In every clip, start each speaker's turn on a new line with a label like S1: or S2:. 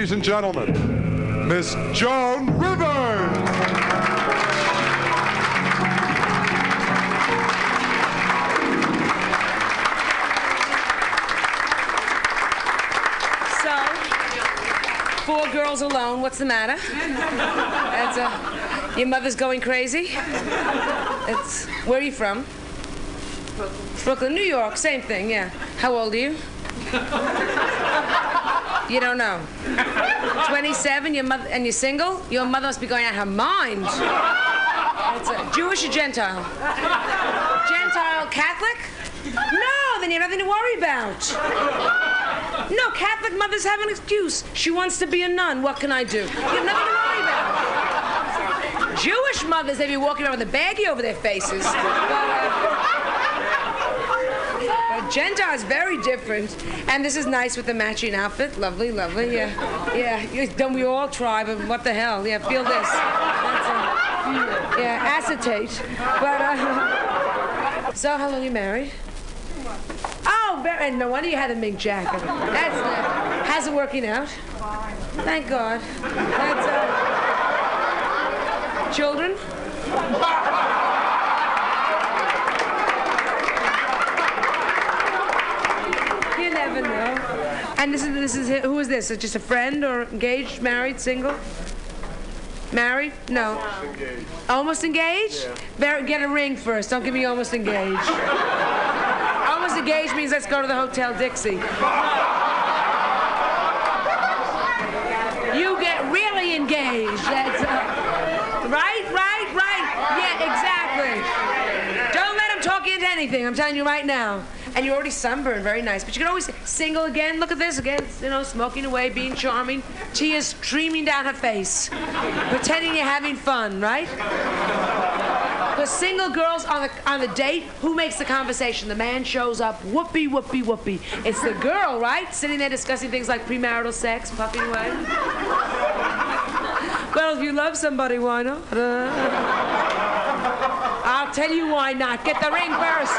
S1: Ladies and gentlemen, Miss Joan Rivers.
S2: So, four girls alone. What's the matter? Uh, your mother's going crazy. It's where are you from? Brooklyn, New York. Same thing. Yeah. How old are you? You don't know. 27. Your mother and you're single. Your mother must be going out of her mind. Jewish or Gentile? Gentile Catholic? No, then you have nothing to worry about. No, Catholic mothers have an excuse. She wants to be a nun. What can I do? You have nothing to worry about. Jewish mothers, they be walking around with a baggie over their faces. But, uh, but is very different. And this is nice with the matching outfit. Lovely, lovely. Yeah, yeah. Don't we all try? But what the hell? Yeah, feel this. A, yeah, acetate. But uh, so, how long you married? Oh, very, no wonder you had a mink jacket. That's uh, how's it working out? Thank God. That's uh, children. You never know. And this is this is who is this? Is just a friend or engaged, married, single? Married? No. Almost engaged. Very, get a ring first. Don't give me almost engaged. Almost engaged means let's go to the Hotel Dixie. You get really engaged. That's uh, right, right, right. Yeah, exactly. Don't let him talk you into anything. I'm telling you right now. And you're already sunburned, very nice. But you can always single again. Look at this again. You know, smoking away, being charming, tears streaming down her face, pretending you're having fun, right? Because single girls on the on the date, who makes the conversation? The man shows up, whoopee, whoopee, whoopee. It's the girl, right? Sitting there discussing things like premarital sex, puffing away. well, if you love somebody, why not? I'll tell you why not. Get the ring first.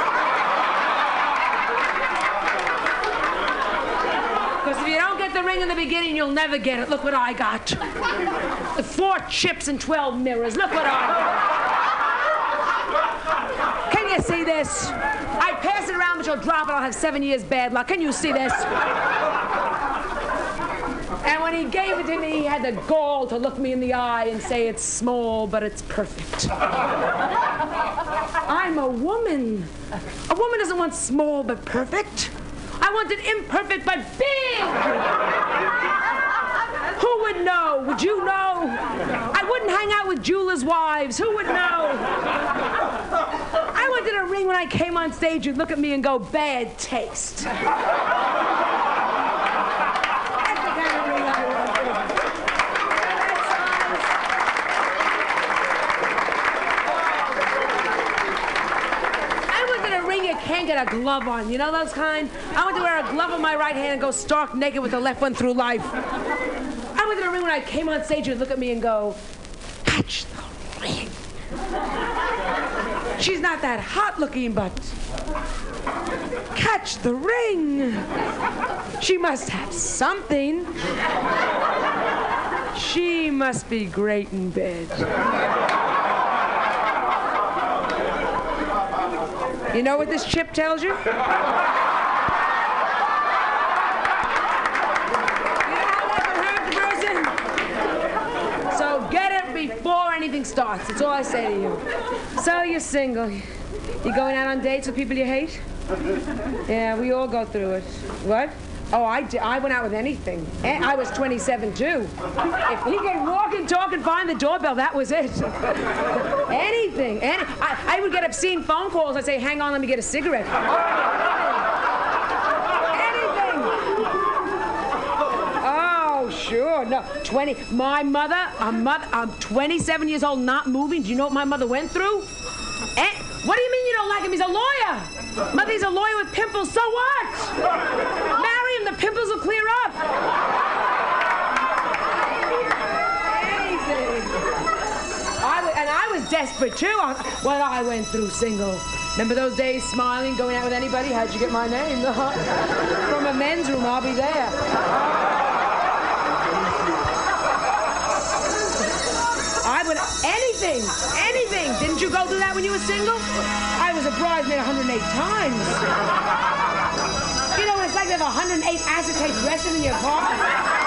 S2: Because if you don't get the ring in the beginning, you'll never get it. Look what I got. Four chips and 12 mirrors. Look what I got. Can you see this? I pass it around, but you'll drop it. I'll have seven years bad luck. Can you see this? And when he gave it to me, he had the gall to look me in the eye and say, It's small, but it's perfect. I'm a woman. A woman doesn't want small but perfect. I want it imperfect but big. Who would know? Would you know? I wouldn't hang out with jewelers' wives. Who would know? I wanted a ring when I came on stage. You'd look at me and go, bad taste. That's the kind of ring I wanted. I wanted a ring you can't get a glove on. You know those kind? I want to wear a glove on my right hand and go stark naked with the left one through life. I wanted a ring when I came on stage and look at me and go, catch the ring. She's not that hot looking, but catch the ring. She must have something. She must be great in bed. You know what this chip tells you? You know how that can hurt the person? So get it before anything starts. That's all I say to you. So you're single. You're going out on dates with people you hate? Yeah, we all go through it. What? Oh, I, di- I went out with anything. And I was 27 too. If he could walk and talk and find the doorbell, that was it. anything. Any, I, I would get obscene phone calls. I'd say, hang on, let me get a cigarette. anything. Oh, sure. No, 20. My mother, a mother, I'm 27 years old, not moving. Do you know what my mother went through? Eh, what do you mean you don't like him? He's a lawyer. Mother, he's a lawyer with pimples. So what? Pimples will clear up. I and I was desperate too on what I went through single. Remember those days smiling, going out with anybody? How'd you get my name? From a men's room, I'll be there. I would anything, anything. Didn't you go through that when you were single? I was a bridesmaid 108 times. You have 108 acetate dresses in your car?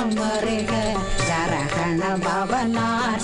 S3: சீக்கிரம் வருக சரகண பவனார்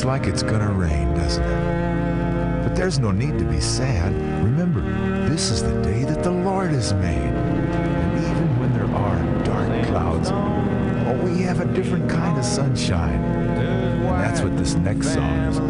S4: Looks like it's gonna rain, doesn't it? But there's no need to be sad. Remember, this is the day that the Lord has made. And even when there are dark clouds, oh, we have a different kind of sunshine. And that's what this next song is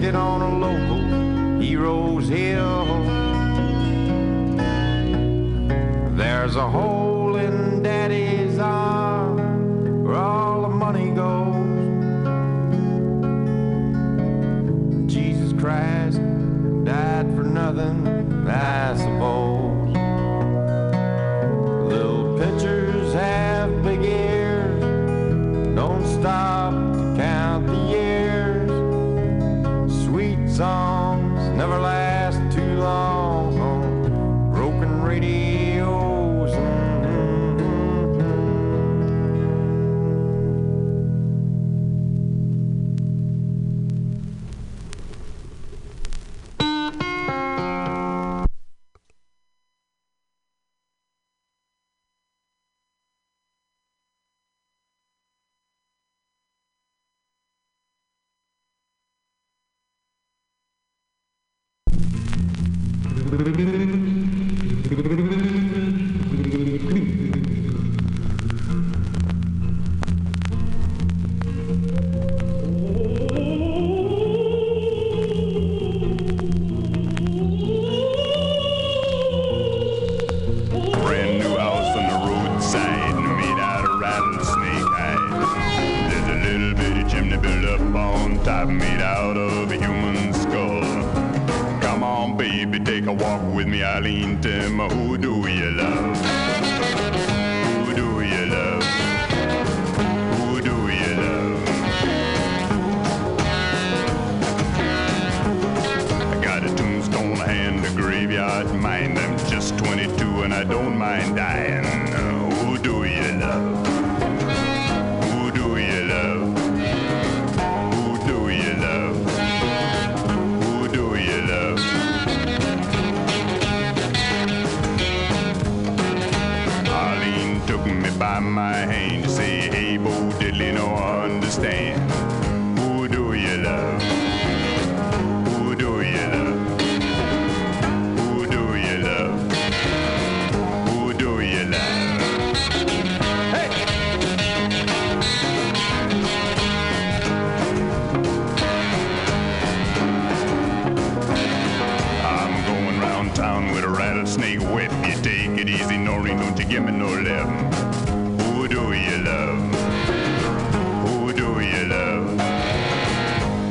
S4: draped on a local hero's hill. There's a hole
S5: town with a rattlesnake whip. You take it easy, Noreen, don't you give me no lip. Who do you love? Who do you love?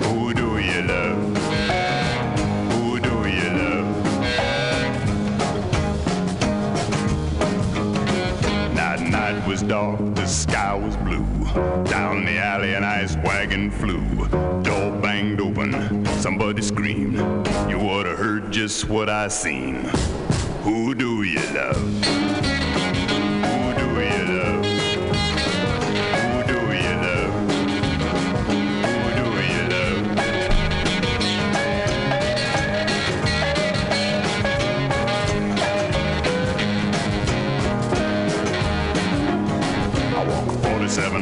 S5: Who do you love? Who do you love? Night, night was dark, Down the alley, an ice wagon flew. Door banged open, somebody screamed. You have heard just what I seen. Who do you love?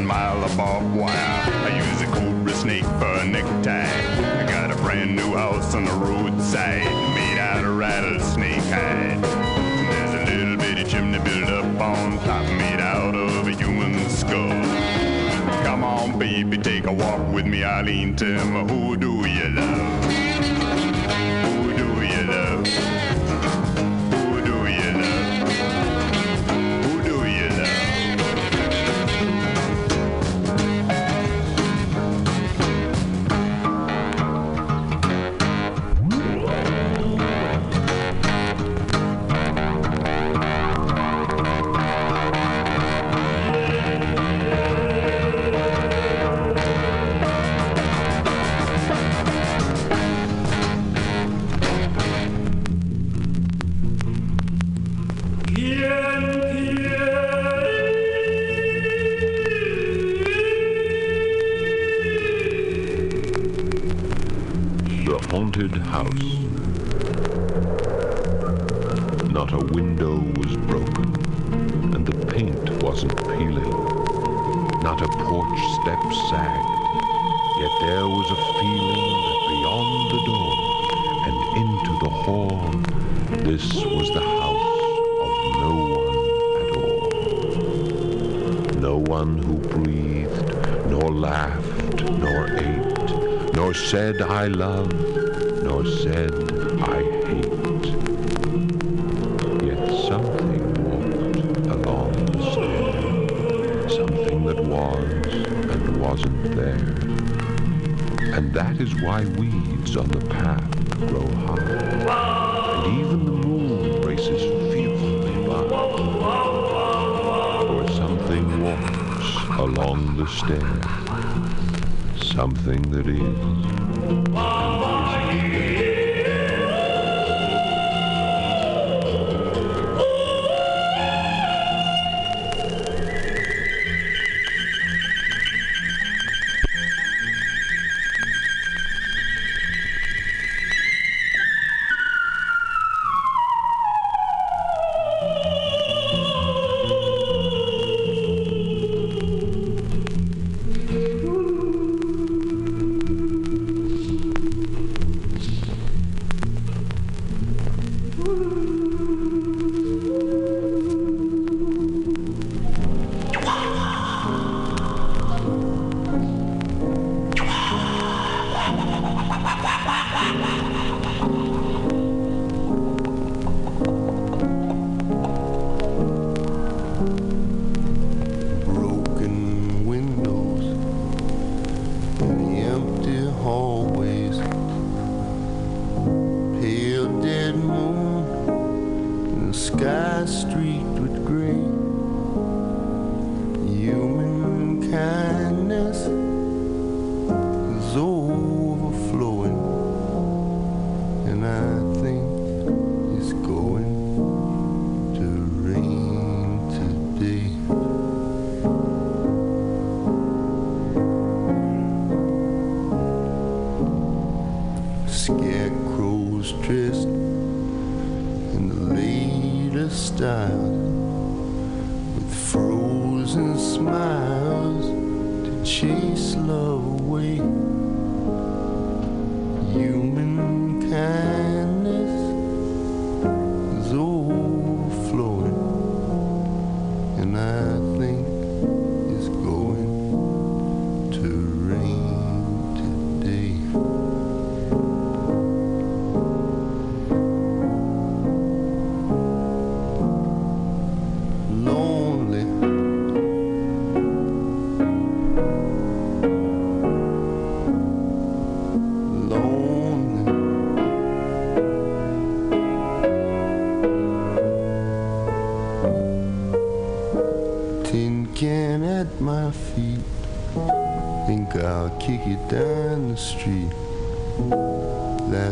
S5: Mile of barbed wire. I use a cobra snake for a necktie. I got a brand new house on the roadside made out of rattlesnake hide. And there's a little bitty chimney built up on top made out of a human skull. Come on, baby, take a walk with me. Tell me who do
S6: I love, nor said I hate. Yet something walked along the stair, something that was and wasn't there. And that is why weeds on the path grow high, and even the moon races fearfully by. For something walks along the stair, something that is.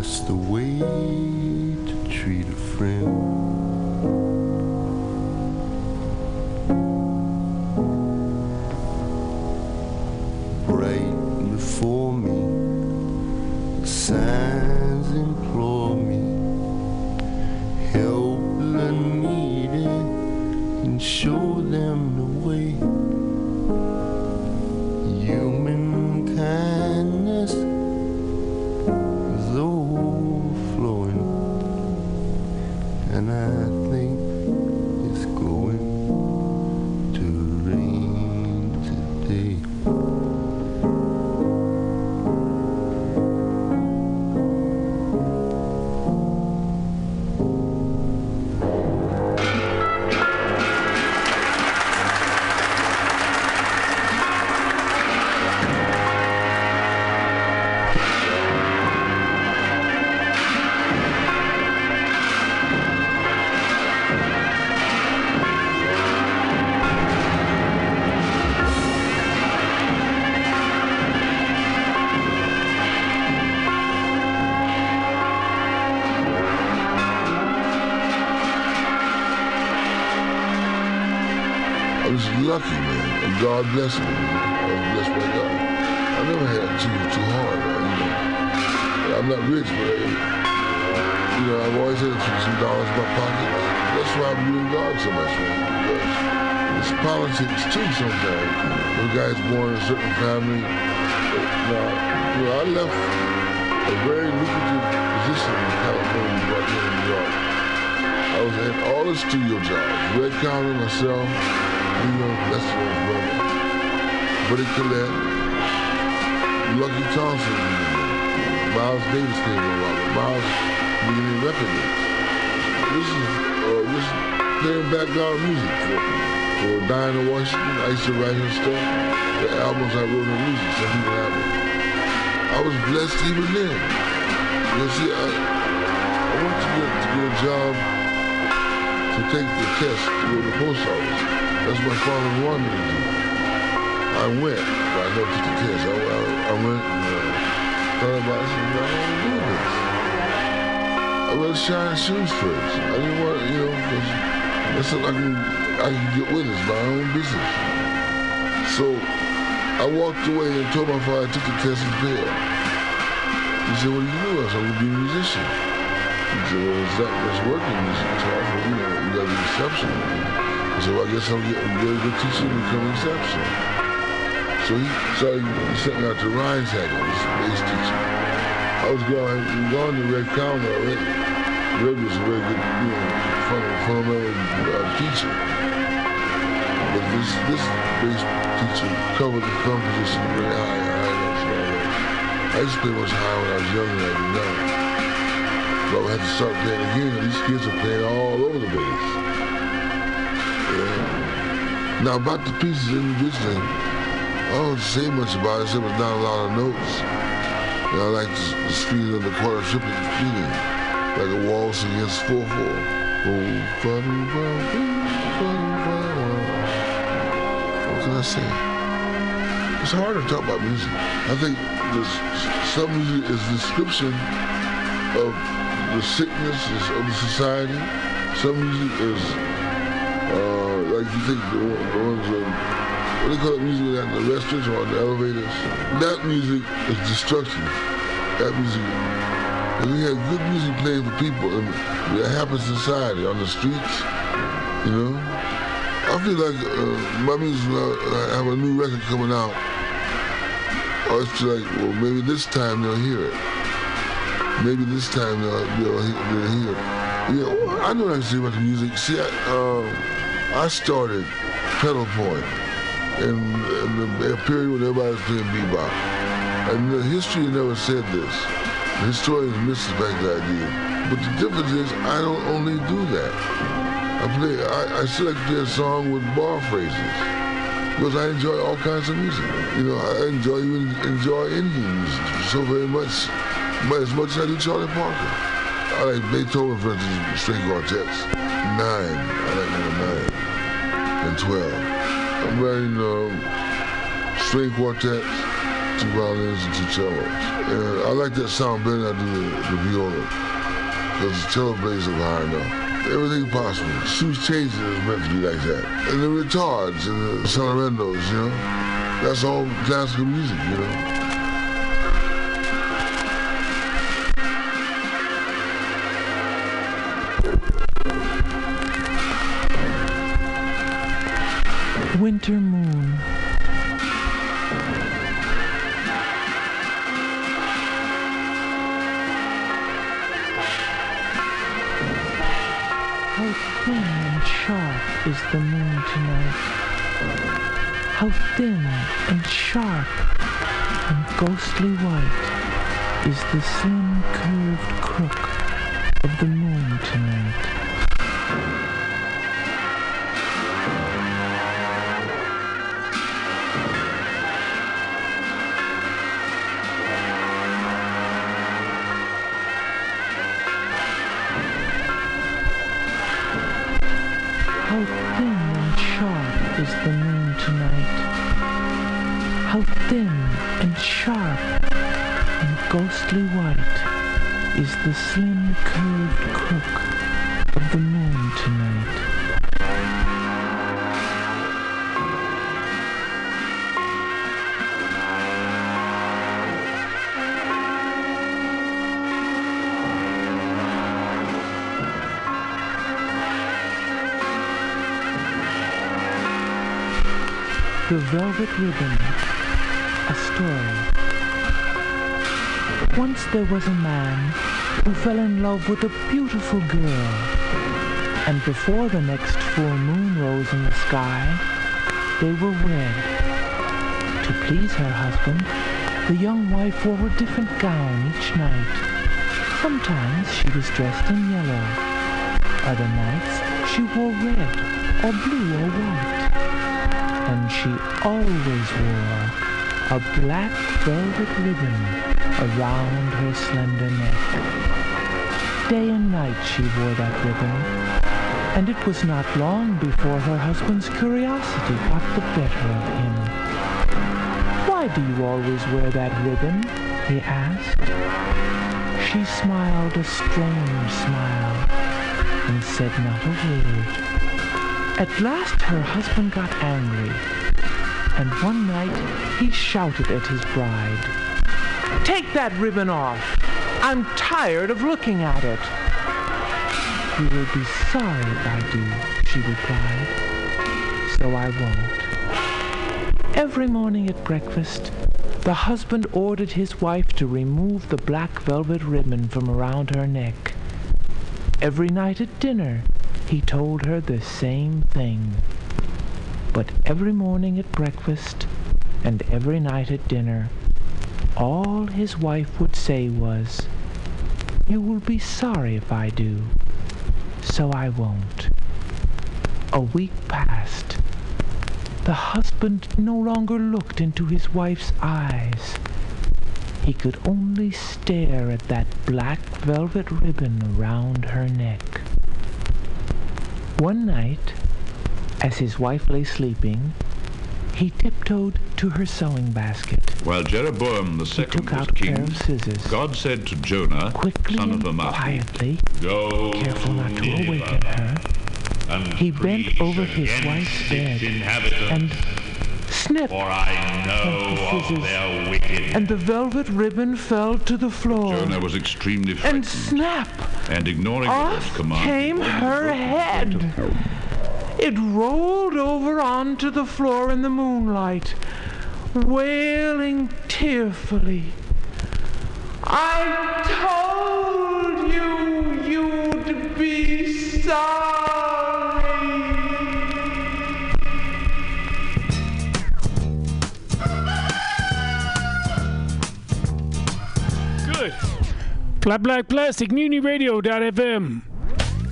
S7: The way
S1: God bless you. God bless my God. I never had to too hard, you know.
S8: I'm not rich, but you know, I've always had some dollars in my pocket. That's why I'm doing God so much, man. Because it's politics too sometimes. The guy's born in a certain family. But, now, you know, I left a very lucrative position in California right here in New York. I was at all the studio jobs, Red Callender, myself, you know, that's what I was running. Buddy Collette, Lucky Thompson, Miles Davis came along. Miles being in record. This is uh, this playing background music for, for Dinah Washington. I used to write her stuff. The albums I wrote her music, have it. I was blessed even then. You see, I, I went to get, to get a job to take the test to go to the post office. That's what my father wanted me to do. I went, but I took the test. I, I, I went and uh, thought about it. I said, I don't do this. I rather shine shoes first. I didn't want, you know, that's something I can, I can get with. It's my own business. So I walked away and told my father I took the test and failed. He said, what do you do? I said, I'm going to be a musician. He said, well, it's not just working. It's it's hard for, you know, you got to be exceptional. I said, well, I guess I'll get a good teacher and become exceptional. So he sent me out to Rheinshagen, this bass teacher. I was going, going to Red Callender already. Red was a very good, you know, fun- fundamental uh, teacher. But this, this bass teacher covered the composition position very high, high notes and all that. I used to play much higher when I was younger than I do now. But I had to start playing again, and these kids are playing all over the place. Yeah. Now about the pieces individually, I don't say much about it, except it's not a lot of notes. And I like the, speed of the quarter triplet like a waltz against 4-4. Oh, ba-doo-ba-doo, ba-doo-ba-doo. What can I say? It's hard to talk about music. I think this, some music is description of the sickness of the society. Some music is, uh, like you think the, the ones of, what do they call it music at the restaurants or on the elevators? That music is destruction. That music, and we had good music playing for people that happens in society, on the streets, you know? I feel like uh, my music, I I have a new record coming out, I was like, well, maybe this time they'll hear it. Maybe this time they'll, they'll, he- they'll hear it. Yeah, well, I know what I can say about the music. See, I, um, I started Pedal Point in, in the period when everybody was playing bebop. And the history never said this. The historians missuspect the idea. But the difference is, I don't only do that. I play. I, I play a song with bar phrases because I enjoy all kinds of music. You know, I enjoy even enjoy Indian music so very much, as much as I do Charlie Parker. I like Beethoven, for instance, string quartets. Nine. I like number nine and twelve. I'm writing um, string quartets, two violins and two cellos. And I like that sound better than I do the, the viola because the cello plays up high enough. Everything possible. Shoes changing is meant to be like that. And the retards and the sonorendos, you know, that's all classical music, you know.
S9: Winter Moon. How thin and sharp is the moon tonight. How thin and sharp and ghostly white is the slim curved crook of the moon tonight. The Velvet Ribbon, a story. Once there was a man who fell in love with a beautiful girl. And before the next full moon rose in the sky, they were wed. To please her husband, the young wife wore a different gown each night. Sometimes she was dressed in yellow. Other nights she wore red or blue or white. And she always wore a black velvet ribbon around her slender neck. Day and night she wore that ribbon, and it was not long before her husband's curiosity got the better of him. Why do you always wear that ribbon? he asked. She smiled a strange smile and said not a word. At last her husband got angry, and one night he shouted at his bride. Take that ribbon off. I'm tired of looking at it. You will be sorry if I do, she replied. So I won't. Every morning at breakfast, the husband ordered his wife to remove the black velvet ribbon from around her neck. Every night at dinner, he told her the same thing. But every morning at breakfast and every night at dinner, all his wife would say was, You will be sorry if I do, so I won't. A week passed. The husband no longer looked into his wife's eyes. He could only stare at that black velvet ribbon around her neck. One night, as his wife lay sleeping, he tiptoed to her sewing basket.
S10: While Jeroboam the second was king, of scissors, God said to Jonah,
S9: Quickly
S10: son of Amittai,
S9: quietly,
S10: Go
S9: careful not to awaken her, he bent over his wife's bed and snip,
S10: for I know of their wickedness.
S9: and the velvet ribbon fell to the floor.
S10: Jonah was extremely frightened,
S9: and snap,
S10: and ignoring the
S9: off
S10: command,
S9: came her head. It rolled over onto the floor in the moonlight, wailing tearfully. I told you you'd be sorry.
S11: Black Black Plastic Mutiny Radio.fm.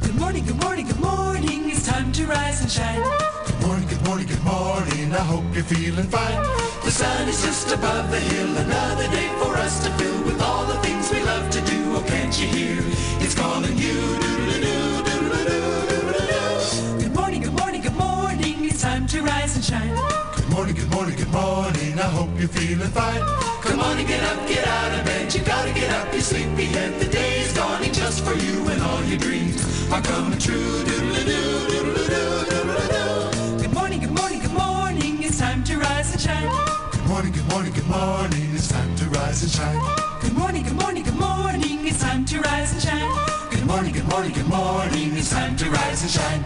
S12: Good morning, good morning, good morning. It's time to rise and shine.
S1: Good morning, good morning, good morning. I hope you're feeling fine.
S12: The sun is just above the hill. Another day for us to fill with all the things we love to do. Oh, can't you hear? It's calling you. Doodle-doo, doodle-doo, doodle-doo. Good morning, good morning, good morning. It's time to rise and shine.
S1: Good morning, good morning, good morning. I hope you're feeling fine.
S12: Come on and get up, get out of bed. You gotta get up, you sleepy head. The day's dawning just for you, and all your dreams are coming true. Doodle-doo, doodle-doo, doodle-doo. Good morning, good morning, good morning. It's time to rise and shine.
S1: Good morning, good morning, good morning. It's time to rise and shine.
S12: Good morning, good morning, good morning. It's time to rise and shine.
S1: Good morning, good morning, good morning. It's time to rise and shine.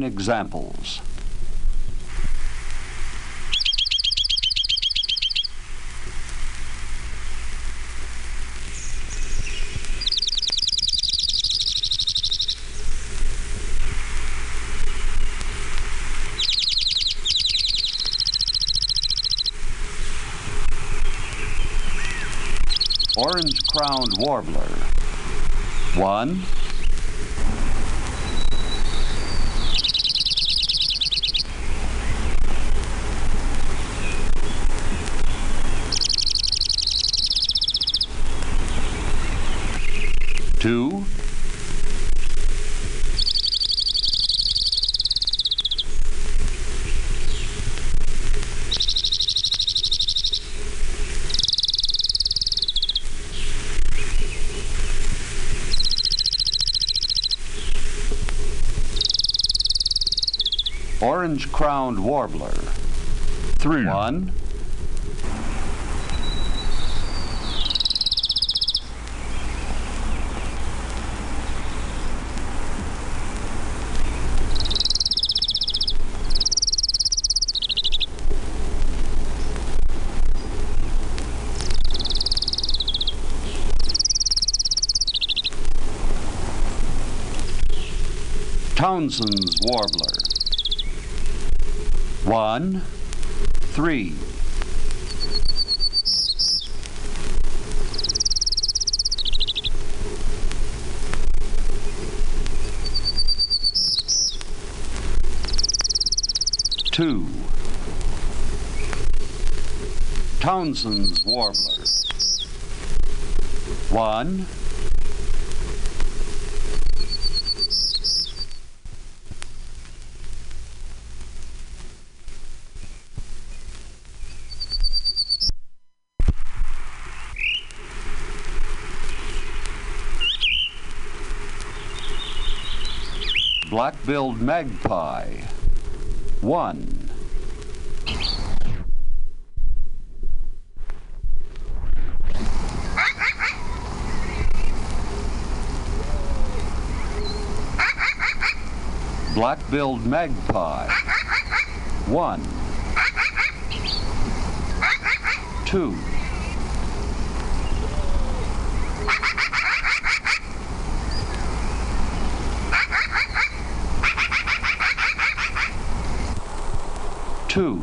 S13: Nine examples. Orange crowned warbler. One. Orange crowned warbler. Three. One. Townsend's warbler. One, three. Two. Townsend's warbler. One, black-billed magpie. One. Black-billed magpie. One. Two. Two.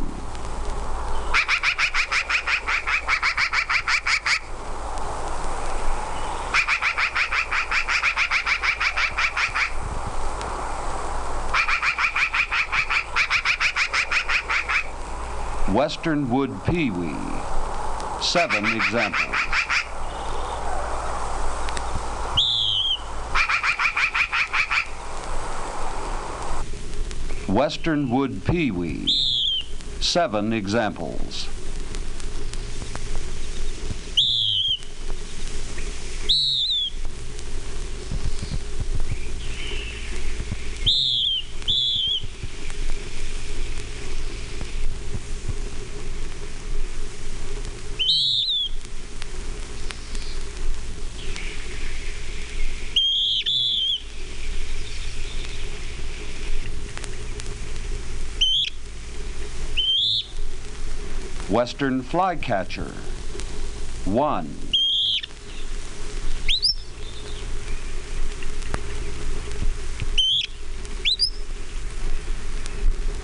S13: Western wood pewee. Seven examples. Western wood. Seven examples. Western flycatcher. One.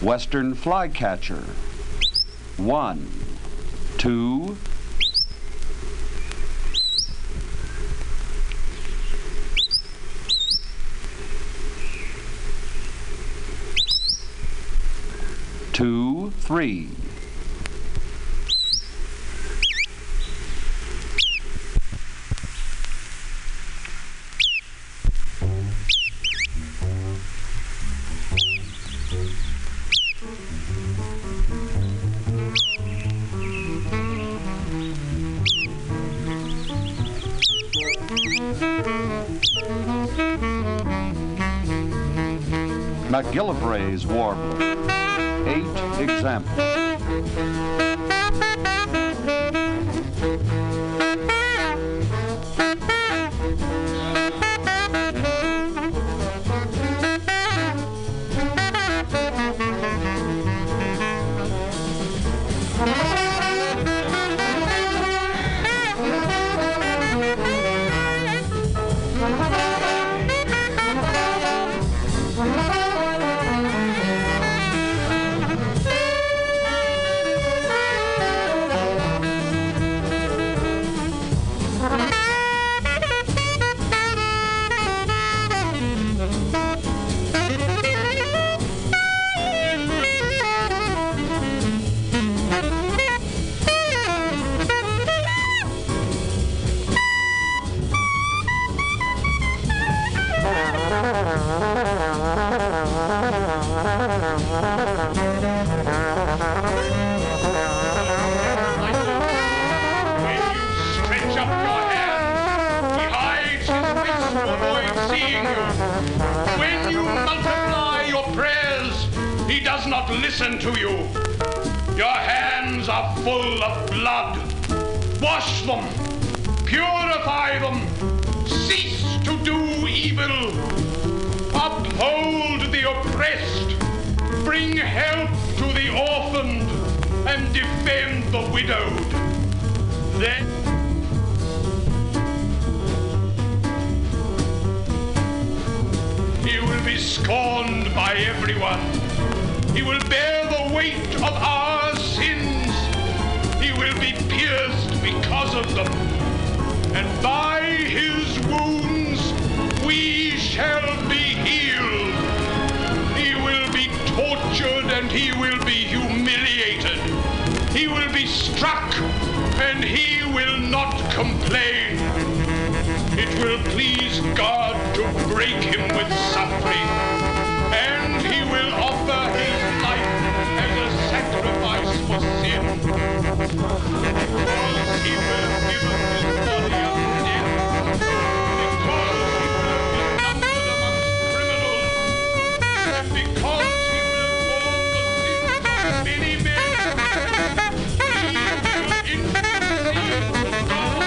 S13: Western flycatcher. One. Two. Two, three. McGillivray's
S14: does not listen to you. Your hands are full of blood. Wash them. Purify them. Cease to do evil. Uphold the oppressed. Bring help to the orphaned and defend the widowed. Then He will be scorned by everyone. He will bear the weight of our sins. He will be pierced because of them. And by his wounds we shall be healed. He will be tortured and he will be humiliated. He will be struck and he will not complain. It will please God to break him with suffering, sacrifice for sin. Because he will give up his body unto death, because he amongst criminals, and because he the sins of many men, he will on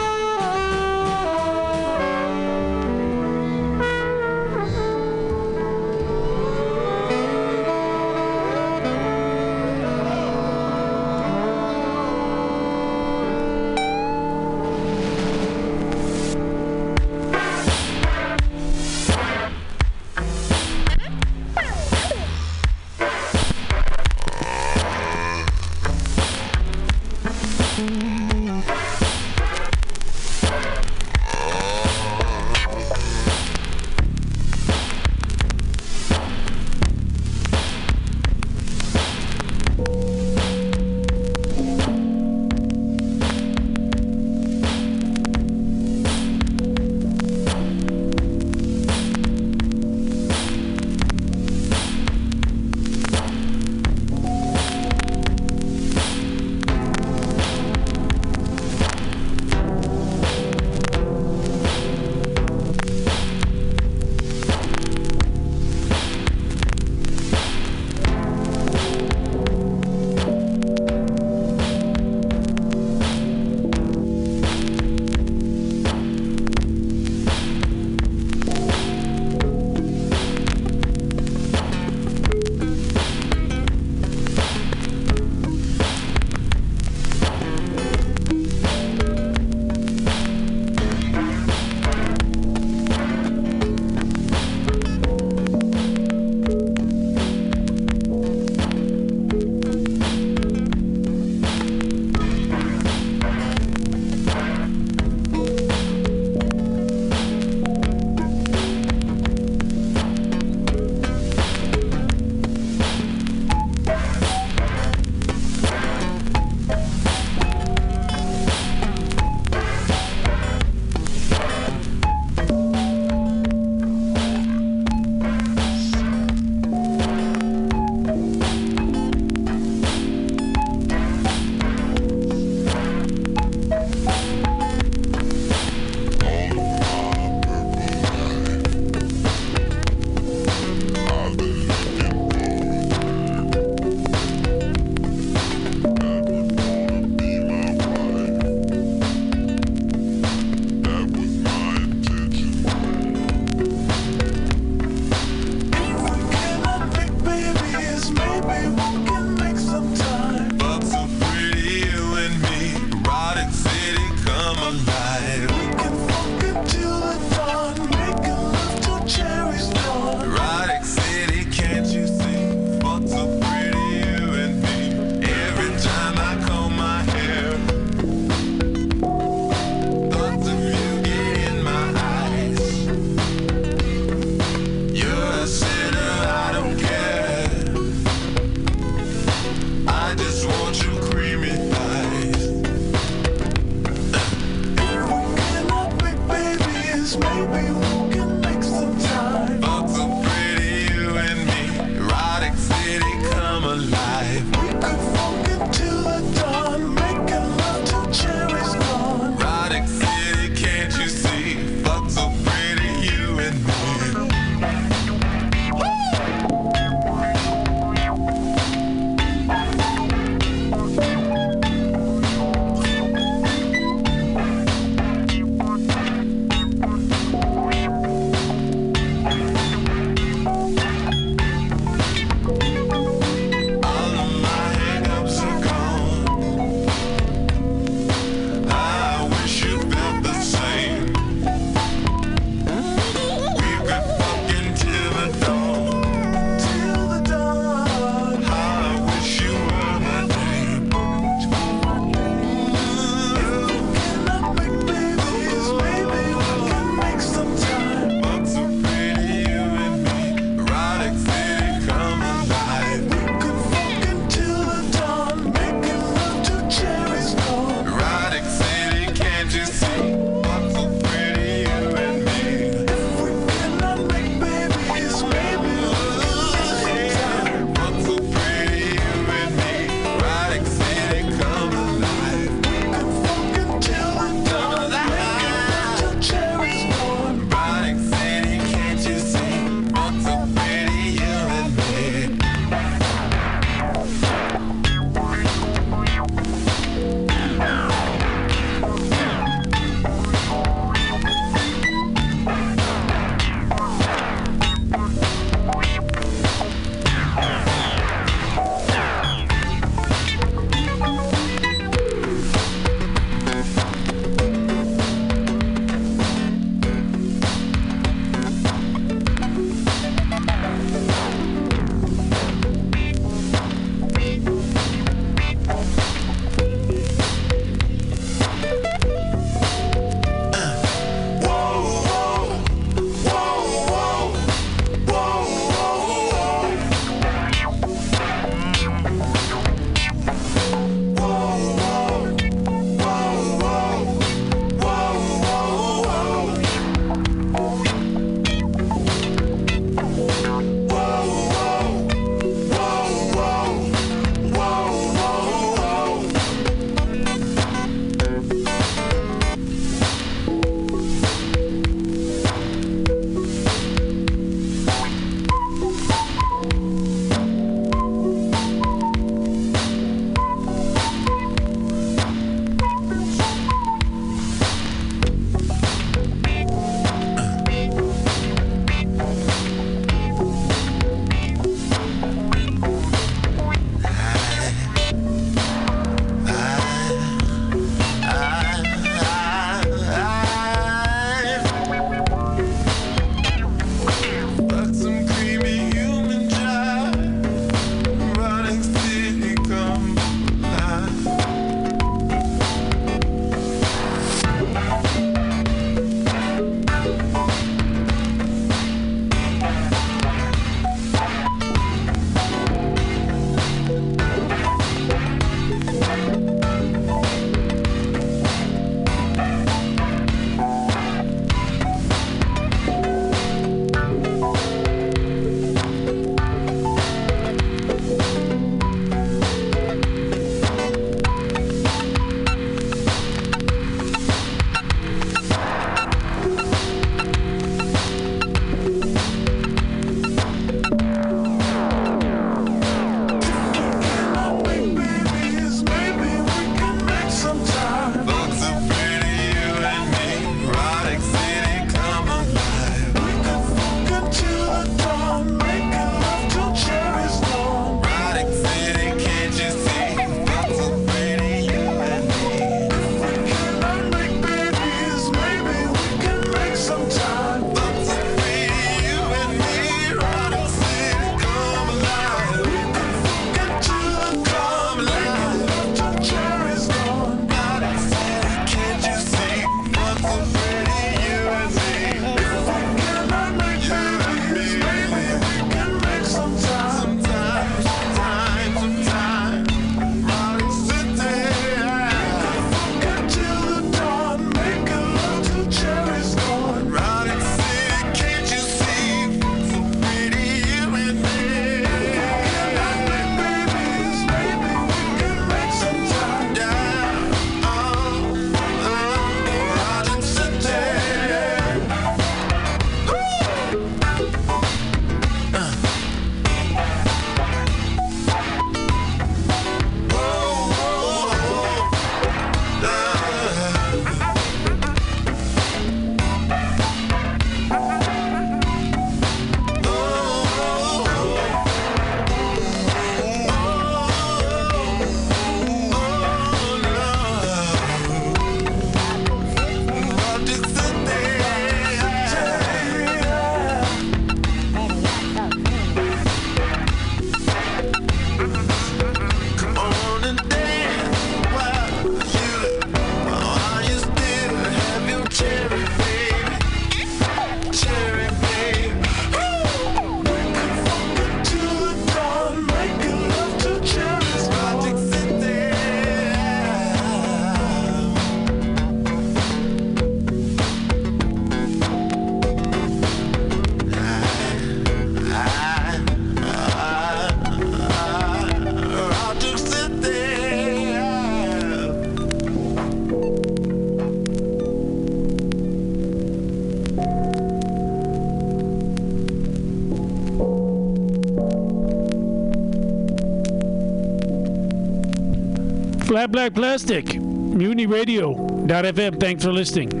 S12: Black Black Plastic, Mutiny Radio.fm. Thanks for listening.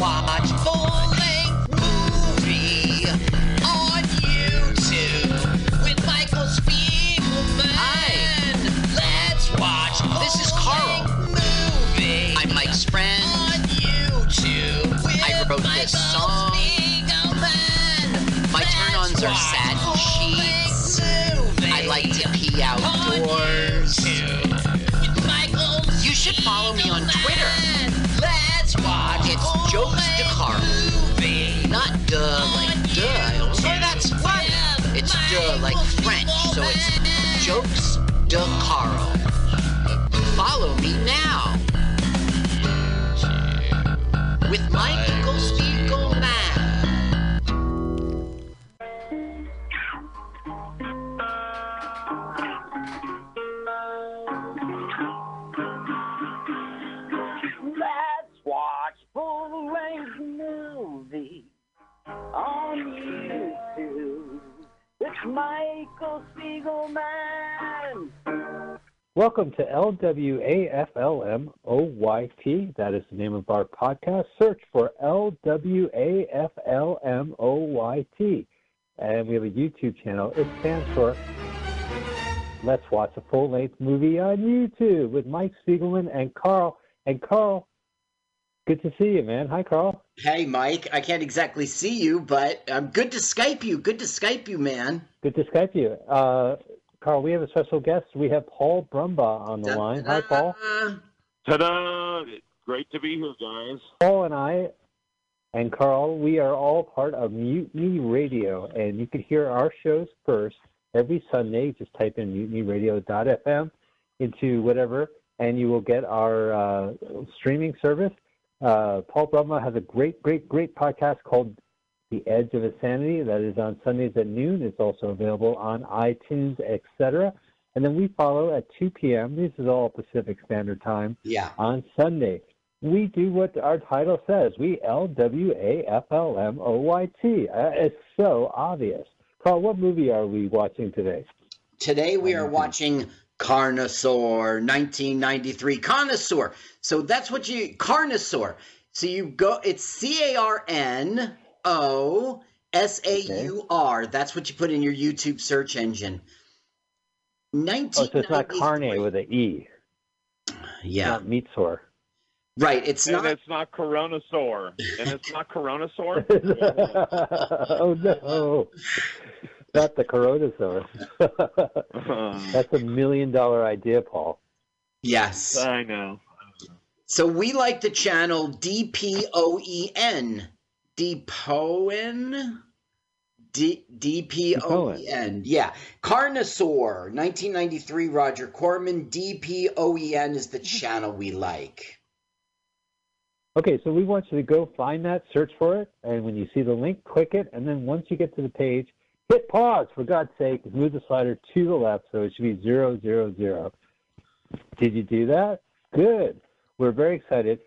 S15: Watch
S16: Jokes. De Michael Spiegelman.
S17: Welcome to LWAFLMOYT. That is the name of our podcast. Search for LWAFLMOYT. And we have a YouTube channel. It stands for Let's Watch a Full Length Movie on YouTube with Mike Spiegelman and Carl. And Carl, good to see you, man. Hi, Carl.
S16: Hey, Mike. I can't exactly see you, but um, good to Skype you. Good to Skype you, man.
S17: Good to Skype you. Uh, Carl, we have a special guest. We have Paul Brumbaugh on the line. Hi, Paul.
S18: Ta-da! Great to be here, guys.
S17: Paul and I and Carl, we are all part of Mutiny Radio, and you can hear our shows first every Sunday. Just type in mutinyradio.fm into whatever, and you will get our uh, streaming service. Uh, Paul Brumbaugh has a great, great, great podcast called The Edge of Insanity that is on Sundays at noon. It's also available on iTunes, etc. And then we follow at 2 p.m. This is all Pacific Standard Time
S16: Yeah.
S17: on Sunday. We do what our title says. We L W A F L M O Y T. Uh, It's so obvious. Carl, what movie are we watching today?
S16: Today we are watching Carnosaur, 1993. Carnosaur. So that's what you Carnosaur. So you go. It's C A R N O S A U R. That's what you put in your YouTube search engine.
S17: Oh,
S16: 19.
S17: so it's not carne with an E.
S16: Yeah.
S17: Not meat sore.
S16: Right. It's
S18: and
S16: not.
S18: it's not Coronasaur. and it's not Coronasaur.
S17: oh no. Not the Coronasaurus. That's a million dollar idea, Paul.
S16: Yes.
S18: I know.
S16: So we like the channel DPOEN. Depoen? D D P O E N. Yeah. Carnosaur, 1993, Roger Corman. DPOEN is the channel we like.
S17: Okay, so we want you to go find that, search for it, and when you see the link, click it, and then once you get to the page, hit pause for God's sake, move the slider to the left so it should be zero zero zero. Did you do that? Good. We're very excited.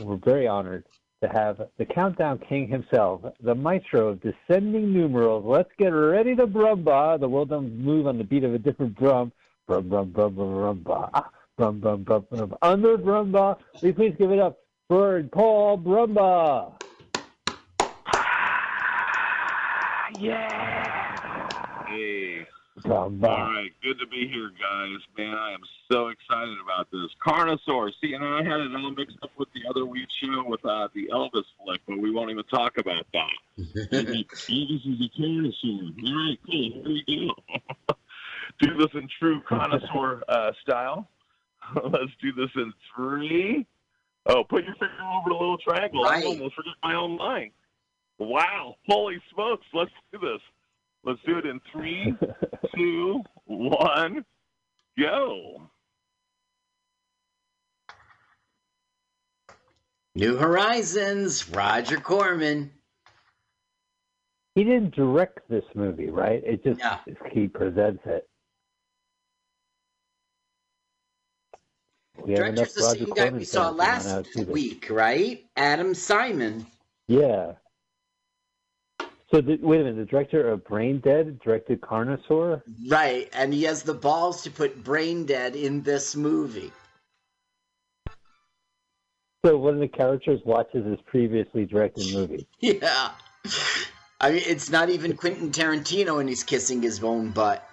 S17: We're very honored to have the countdown king himself, the maestro of descending numerals. Let's get ready to brumba. The world doesn't move on the beat of a different drum. Brum brum brum brum brumba. Brum brum brum brum. Under brumba. You please give it up for Paul Brumba.
S18: Ah, Hey.
S17: Brumba.
S18: All right, good to be here, guys. Man, I am so excited about this. Carnosaur. See, and I had it all mixed up with the other week show with uh, the Elvis flick, but we won't even talk about that. Elvis is a Carnosaur. All right, cool. Here we go. do this in true connoisseur uh, style. Let's do this in three. Oh, put your finger over the little triangle. I almost forget my own line. Wow. Holy smokes. Let's do this. Let's do it in three, two, one, go.
S16: New Horizons, Roger Corman.
S17: He didn't direct this movie, right? It just yeah. he presents it. We
S16: Director's the
S17: Roger
S16: same guy we saw last
S17: run out to this.
S16: week, right? Adam Simon.
S17: Yeah. So the, wait a minute, the director of Brain Dead directed Carnosaur.
S16: Right, and he has the balls to put Brain Dead in this movie.
S17: So one of the characters watches his previously directed movie.
S16: Yeah. I mean, it's not even Quentin Tarantino and he's kissing his own butt.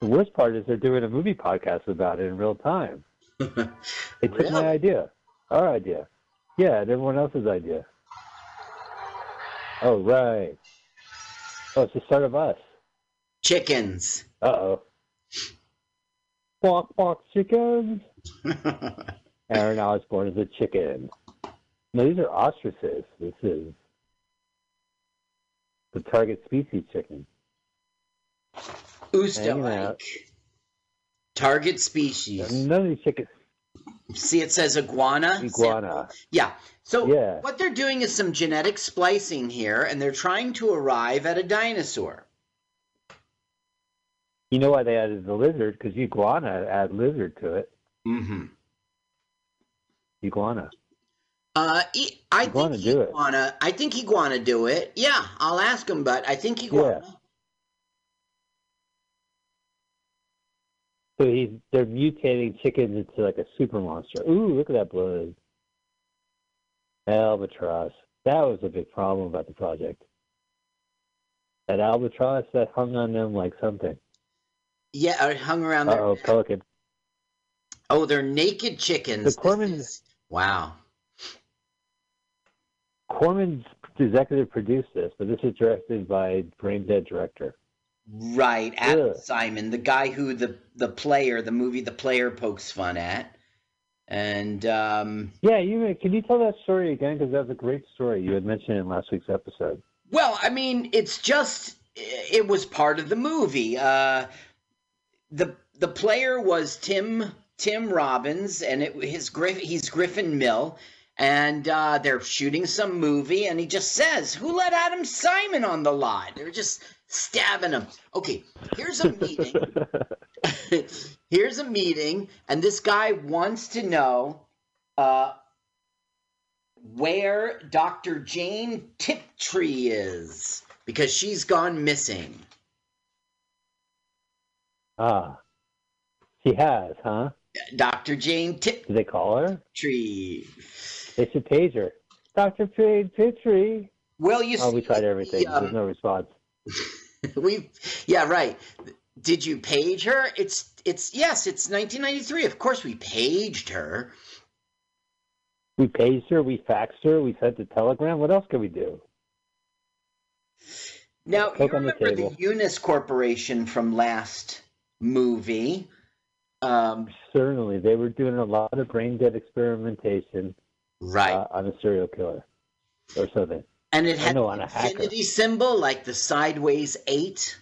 S17: The worst part is they're doing a movie podcast about it in real time. They took my idea, our idea. Yeah, and everyone else's idea. Oh, right. Oh, it's the start of us.
S16: Chickens.
S17: Uh oh. Quack, quack, chickens. Aaron Osborne is a chicken. No, these are ostriches. This is the target species chicken. Out.
S16: Oosterlike. Target species.
S17: None of these chickens.
S16: See, it says iguana.
S17: Iguana.
S16: Yeah. So
S17: Yeah.
S16: what they're doing is some genetic splicing here, and they're trying to arrive at a dinosaur.
S17: You know why they added the lizard? Because iguana add lizard to it.
S16: Mm-hmm.
S17: Iguana.
S16: Uh, I
S17: Iguana
S16: think iguana. I think iguana do it. Yeah, I'll ask him, but I think iguana.
S17: So he's they're mutating chickens into like a super monster. Ooh, look at that blood. Albatross. That was a big problem about the project. That albatross that hung on them like something.
S16: Yeah, uh, hung around there.
S17: oh, pelican.
S16: Oh, they're naked chickens.
S17: The Corman-
S16: This is- Wow.
S17: Corman's executive produced this, but this is directed by Brain Dead director.
S16: Right, Adam
S17: Ugh.
S16: Simon, the guy who the the player, the movie The Player pokes fun at, and um,
S17: Yeah, you can you tell that story again? Because that was a great story. You had mentioned in last week's episode.
S16: well, I mean, it's just it was part of the movie. Uh, the the player was Tim Tim Robbins, and it his Griff he's Griffin Mill, and uh, they're shooting some movie, and he just says, "Who let Adam Simon on the lot?" They're just stabbing them. Okay, here's a meeting. here's a meeting, and this guy wants to know uh, where Dr. Jane Tiptree is because she's gone missing.
S17: Ah, she has, huh?
S16: Dr. Jane Tiptree.
S17: Did they call her? They should page her. Dr. Jane Tiptree.
S16: Well, you
S17: Oh, we tried everything.
S16: um,
S17: There's no response.
S16: we yeah right. Did you page her? It's it's yes, it's 1993. Of course, we paged her.
S17: We paged her, we faxed her, we sent a telegram. What else can we do?
S16: Now you
S17: Coke the
S16: remember the,
S17: table.
S16: Eunice Corporation from last movie? Um,
S17: Certainly, they were doing a lot of brain dead experimentation
S16: right.
S17: uh, on a serial killer or something.
S16: And it had
S17: hacker.
S16: infinity symbol, like the sideways eight.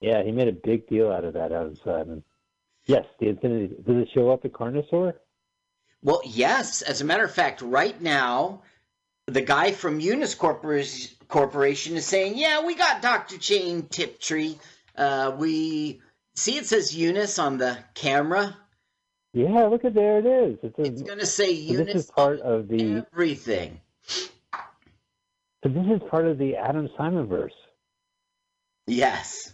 S17: Yeah, he made a big deal out of that, Adam Simon. Yes, the infinity. Does it show up at Carnosaur?
S16: Well, yes. As a matter of fact, right now, the guy from Eunice Corporation, Corporation is saying, "Yeah, we got Doctor Jane Tiptree. Uh, we see it says Eunice on the camera.
S17: Yeah, look at there it is. It's,
S16: going to say
S17: so this is part of the.
S16: everything.
S17: So this is part of the Adam Simon verse.
S16: Yes.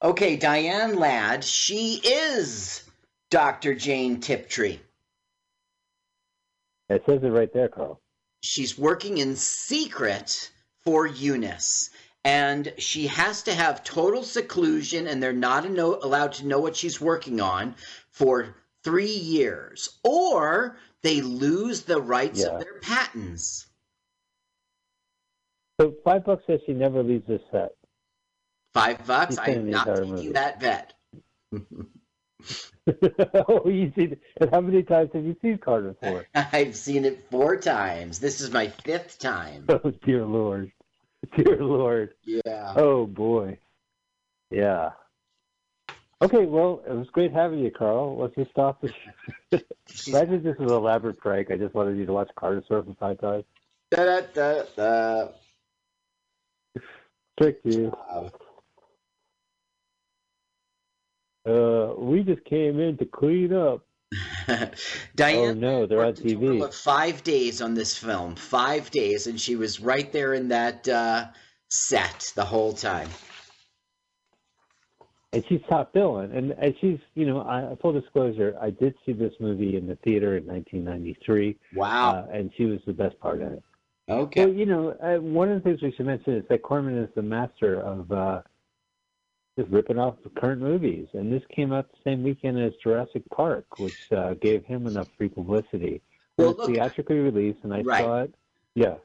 S16: Okay, Diane Ladd. She is Doctor Jane Tiptree.
S17: It says it right there, Carl.
S16: she's working in secret for Eunice. And she has to have total seclusion, and they're not allowed to know what she's working on for three years, or they lose the rights
S17: Yeah.
S16: of their patents.
S17: So five bucks says she never leaves this set.
S16: Five bucks?
S17: She's been in
S16: I'm not taking
S17: movie.
S16: that bet.
S17: oh, you see, and how many times have you seen Carter for?
S16: I've seen it four times. This is my fifth time.
S17: Oh, dear Lord. Dear Lord.
S16: Yeah.
S17: Oh, boy. Yeah. Okay, well, it was great having you, Carl. Let's just stop this. Imagine this was an elaborate prank. I just wanted you to watch Carnosaur for five times.
S16: Da, da, da, da.
S17: Trick you. Uh, we just came in to clean up.
S16: Diane
S17: Oh no, they're on
S16: worked a total
S17: TV.
S16: five days on this film. Five days, and she was right there in that uh, set the whole time.
S17: and she's top billing, and, and she's you know, I full disclosure, I did see this movie in the theater in 1993.
S16: Wow.
S17: Uh, and she was the best part of it.
S16: Okay.
S17: Well, you know, uh, one of the things we should mention is that Corman is the master of uh, just ripping off the current movies, and this came out the same weekend as Jurassic Park, which uh, gave him enough free publicity.
S16: Well,
S17: it was
S16: look-
S17: theatrically released, and I
S16: Right.
S17: saw it. Yeah,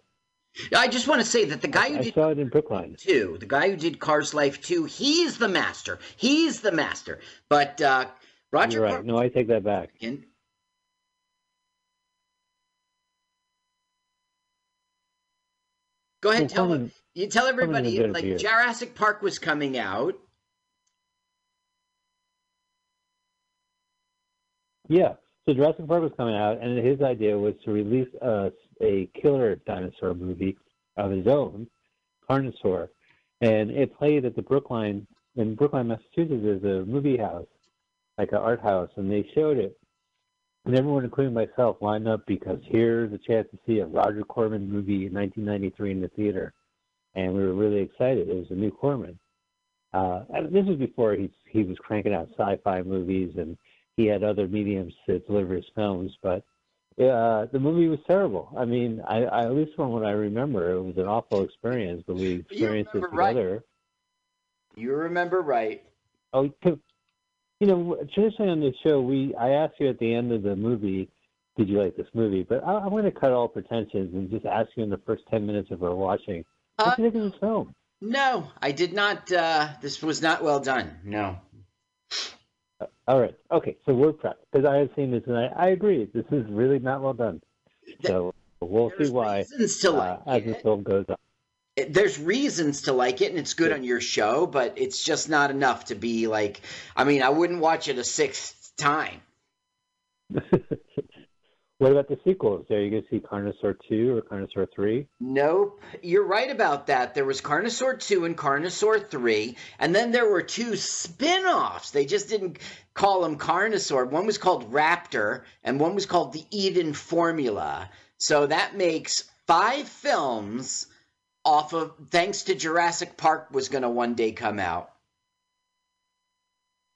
S16: I just want to say that the guy who
S17: I
S16: did
S17: saw it in Brookline.
S16: two, the guy who did Cars Life two, he's the master. He's the master. But uh, Roger
S17: You're right. No, I take that back.
S16: Go ahead,
S17: Well,
S16: tell them. You tell everybody like. Jurassic Park was coming out.
S17: Yeah. So Jurassic Park was coming out, and his idea was to release a, a killer dinosaur movie of his own, Carnosaur, and it played at the Brookline in Brookline, Massachusetts. There's a movie house, like an art house, and they showed it. And everyone, including myself, lined up because here's a chance to see a Roger Corman movie in 1993 in the theater, and we were really excited. It was a new Corman. Uh, and this was before he he was cranking out sci-fi movies and he had other mediums to deliver his films, but uh, the movie was terrible. I mean, I, I at least from what I remember, it was an awful experience, but we experienced it
S16: remember right.
S17: together.
S16: You remember right?
S17: Oh, you know, traditionally on this show, we I ask you at the end of the movie, did you like this movie? But I, I'm going to cut all pretensions and just ask you in the first ten minutes of our watching, what do you think of this film?
S16: No, I did not. Uh, this was not well done. No.
S17: All right, okay, so we're prepped because I have seen this and I, I agree, this is really not well done. So we'll see why uh, as this film goes on.
S16: There's reasons to like it, and it's good on your show, but it's just not enough to be like. I mean, I wouldn't watch it a sixth time.
S17: What about the sequels? Are you going to see Carnosaur 2 or Carnosaur 3?
S16: Nope, you're right about that. There was Carnosaur 2 and Carnosaur 3, and then there were two spin offs. They just didn't call them Carnosaur. One was called Raptor, and one was called the Eden Formula. So that makes five films off of, thanks to Jurassic Park, was going to one day come out.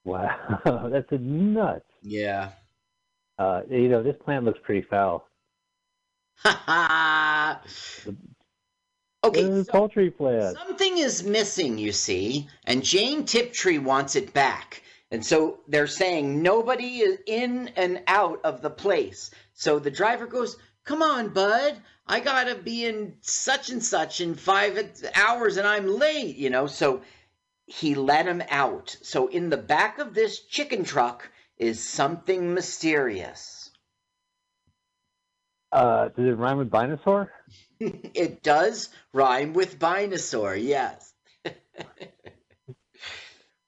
S17: Wow, that's a nuts.
S16: Yeah.
S17: Uh, you know, this plant looks pretty foul.
S16: okay,
S17: It's a poultry plant.
S16: Something is missing, you see, and Jane Tiptree wants it back. And so they're saying nobody is in and out of the place. So the driver goes, Come on, bud. I got to be in such and such in five hours and I'm late, you know. So he let him out. So in the back of this chicken truck is something mysterious.
S17: Uh, does it rhyme with dinosaur?
S16: it does rhyme with dinosaur, yes.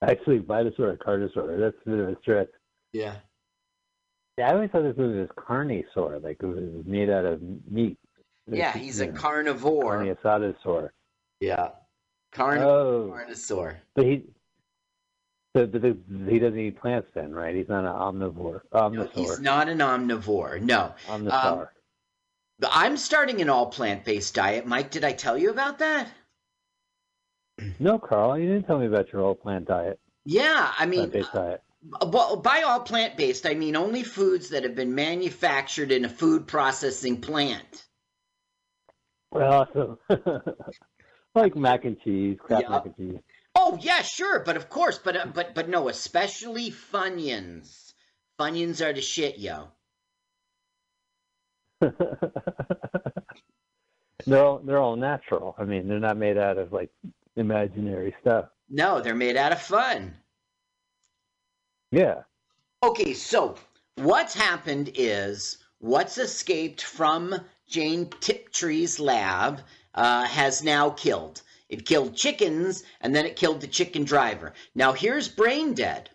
S17: Actually, dinosaur or Carnosaur. That's a bit of a stretch.
S16: Yeah.
S17: Yeah, I always thought this movie was Carnosaur, like it was made out of meat.
S16: Yeah, he's a
S17: You know,
S16: carnivore.
S17: Carne asadasaur.
S16: Yeah. Carnivore.
S17: Oh.
S16: Carnosaur.
S17: But he, so, he doesn't eat plants then, right? He's not an omnivore. Omnisaur.
S16: He's not an omnivore. No. Um,
S17: Omnisaur.
S16: I'm starting an all plant based diet. Mike, did I tell you about that?
S17: no, Carl, you didn't tell me about your all plant diet.
S16: Yeah, I mean,
S17: Plant-based diet.
S16: well, by all plant based, I mean only foods that have been manufactured in a food processing plant.
S17: So, like mac and cheese, Kraft
S16: Yeah.
S17: mac and cheese.
S16: Oh yeah, sure, but of course, but uh, but but no, especially Funyuns. Funyuns are the shit, yo.
S17: they're all they're all natural. I mean, they're not made out of like imaginary stuff.
S16: No, they're made out of fun.
S17: Yeah.
S16: Okay, so what's happened is what's escaped from Jane Tiptree's lab uh, has now killed. It killed chickens, and then it killed the chicken driver. Now here's Brain Dead.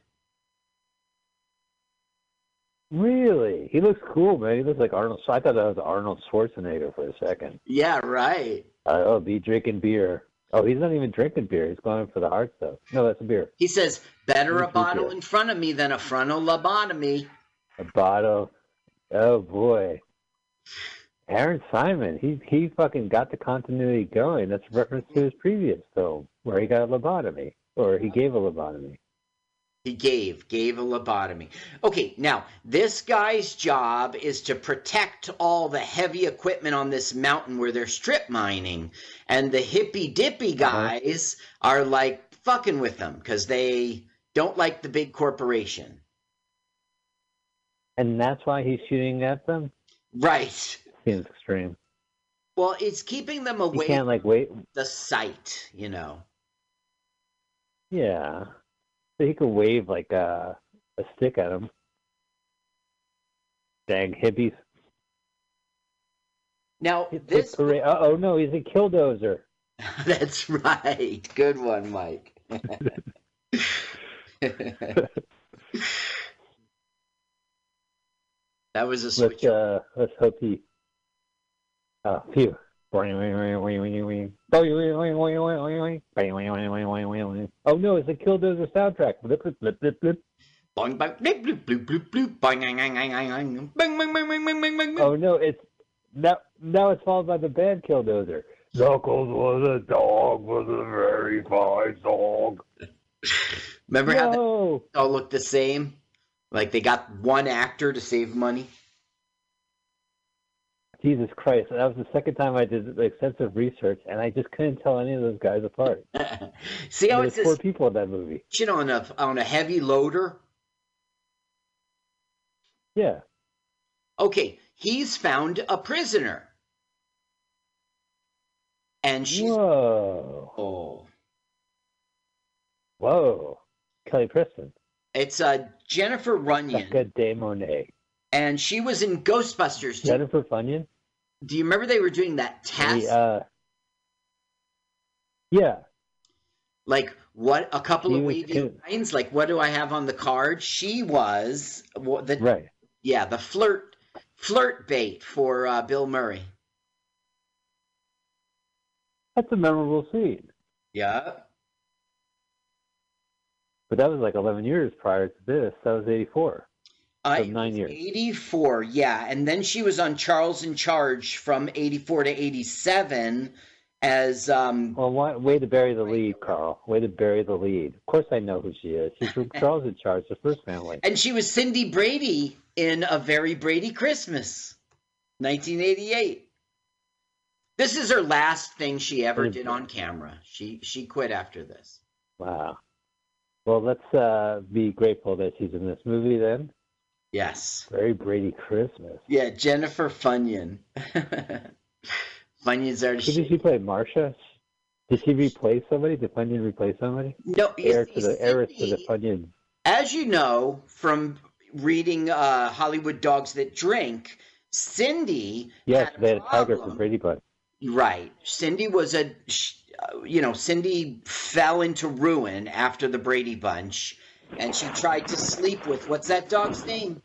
S17: Really? He looks cool, man. He looks like Arnold. I thought that was Arnold Schwarzenegger for a second.
S16: Yeah, right.
S17: Uh, oh, be drinking beer. Oh, he's not even drinking beer. He's going for the hard stuff. No, that's a beer.
S16: He says, "Better a
S17: Let me see
S16: bottle
S17: here.
S16: in front of me than a frontal lobotomy."
S17: A bottle. Oh boy. Aaron Simon, he he fucking got the continuity going. That's a reference to his previous film where he got a lobotomy or he gave a lobotomy.
S16: He gave, gave a lobotomy. Okay, now this guy's job is to protect all the heavy equipment on this mountain where they're strip mining. And the hippy dippy uh-huh. guys are like fucking with them because they don't like the big corporation.
S17: And that's why he's shooting at them?
S16: Right.
S17: Seems extreme.
S16: Well, it's keeping them
S17: You
S16: away
S17: can't, like, wait.
S16: the sight, you know.
S17: Yeah. So he could wave, like, uh, a stick at him. Dang hippies.
S16: Now,
S17: It's
S16: this.
S17: parade. Uh oh, no, he's a killdozer.
S16: That's right. Good one, Mike. that was a switch.
S17: Let's, uh, let's hope he. Uh, phew. Oh no, it's the Killdozer soundtrack. Oh no, it's now now it's followed by the band Killdozer. Knuckles was a dog was a very fine dog.
S16: Remember
S17: no.
S16: how they all look the same? Like they got one actor to save money.
S17: Jesus Christ, that was the second time I did extensive research, and I just couldn't tell any of those guys apart.
S16: See how
S17: There's
S16: it's
S17: four people in that movie.
S16: you know, on a on a heavy loader?
S17: Yeah.
S16: Okay, he's found a prisoner. And she's
S17: Whoa.
S16: oh,
S17: Whoa. Kelly Preston.
S16: it's uh Jennifer Runyon,
S17: Becca De Monet.
S16: And she was in Ghostbusters. Do,
S17: Jennifer Funyon?
S16: do you remember they were doing that test?
S17: The, uh, yeah.
S16: like what a couple
S17: She
S16: of wavy lines like what do i have on the card she was the
S17: Right.
S16: yeah the flirt flirt bait for uh, bill murray
S17: That's a memorable scene.
S16: yeah
S17: But that was like 11 years prior to this. That was 84.
S16: I,
S17: So nine years.
S16: 84 yeah and then she was on charles in charge from 84 to 87 as um
S17: Well, why, way to bury the lead, Carl. Way to bury the lead. Of course I know who she is. She's from Charles in Charge, the first family.
S16: and she was cindy brady in a very brady christmas 1988 this is her last thing she ever did on camera she she quit after this
S17: Wow. Well, let's uh, be grateful that she's in this movie then.
S16: Yes
S17: Very Brady Christmas.
S16: Yeah, Jennifer Funyon. Funyon's already.
S17: Did she play? Marsha? Did she replace somebody? Did Funyon replace somebody?
S16: No,
S17: Heir to the heiress to the Funyon.
S16: As you know from reading uh, Hollywood Dogs That Drink, Cindy.
S17: Yes,
S16: had
S17: they had a tiger from Brady Bunch.
S16: Right. Cindy was a. uh, You know, Cindy fell into ruin after the Brady Bunch, and she tried to sleep with what's that dog's name?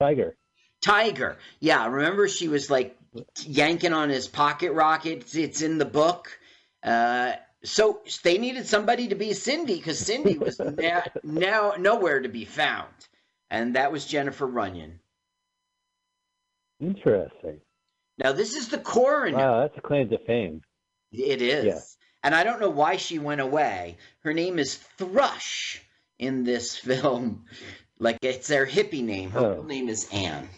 S17: Tiger.
S16: Tiger. Yeah, remember she was like yanking on his pocket rocket. It's, in the book. Uh, so they needed somebody to be Cindy because Cindy was na- now nowhere to be found, and that was Jennifer Runyon.
S17: Interesting.
S16: Now this is the coroner.
S17: Wow, that's a claim to fame.
S16: It is.
S17: Yeah.
S16: And I don't know why she went away. Her name is Thrush in this film. Like it's their hippie name. Her
S17: Oh.
S16: real name is Anne.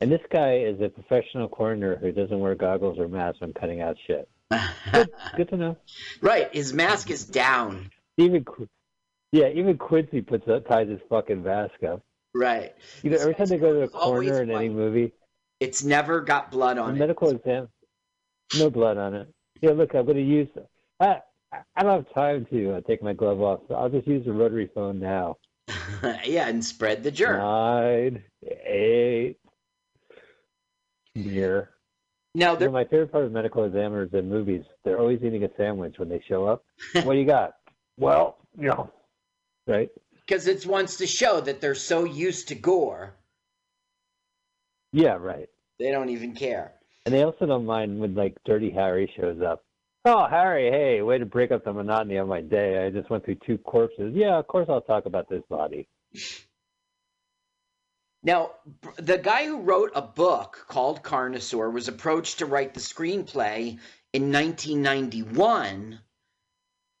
S17: And this guy is a professional coroner who doesn't wear goggles or masks when cutting out shit. Good, good to know.
S16: Right. His mask is down.
S17: Even, yeah, even Quincy puts up, ties his fucking mask up.
S16: Right.
S17: You know, every time they go to a coroner in any movie,
S16: It's never got blood on it.
S17: medical exam, no blood on it. Yeah, look, I'm going to use. I I don't have time to uh, take my glove off. So I'll just use the rotary phone now.
S16: yeah, and spread the germ.
S17: Nine, eight, beer.
S16: Now,
S17: you know, my favorite part of medical examiners in movies, they're always eating a sandwich when they show up. what do you got? Well, you know, right?
S16: Because it wants to show that they're so used to gore,
S17: Yeah, right.
S16: they don't even care.
S17: And they also don't mind when like Dirty Harry shows up. Oh, Harry, hey, way to break up the monotony of my day. I just went through two corpses. Yeah, of course I'll talk about this body.
S16: Now, the guy who wrote a book called Carnosaur was approached to write the screenplay in 1991.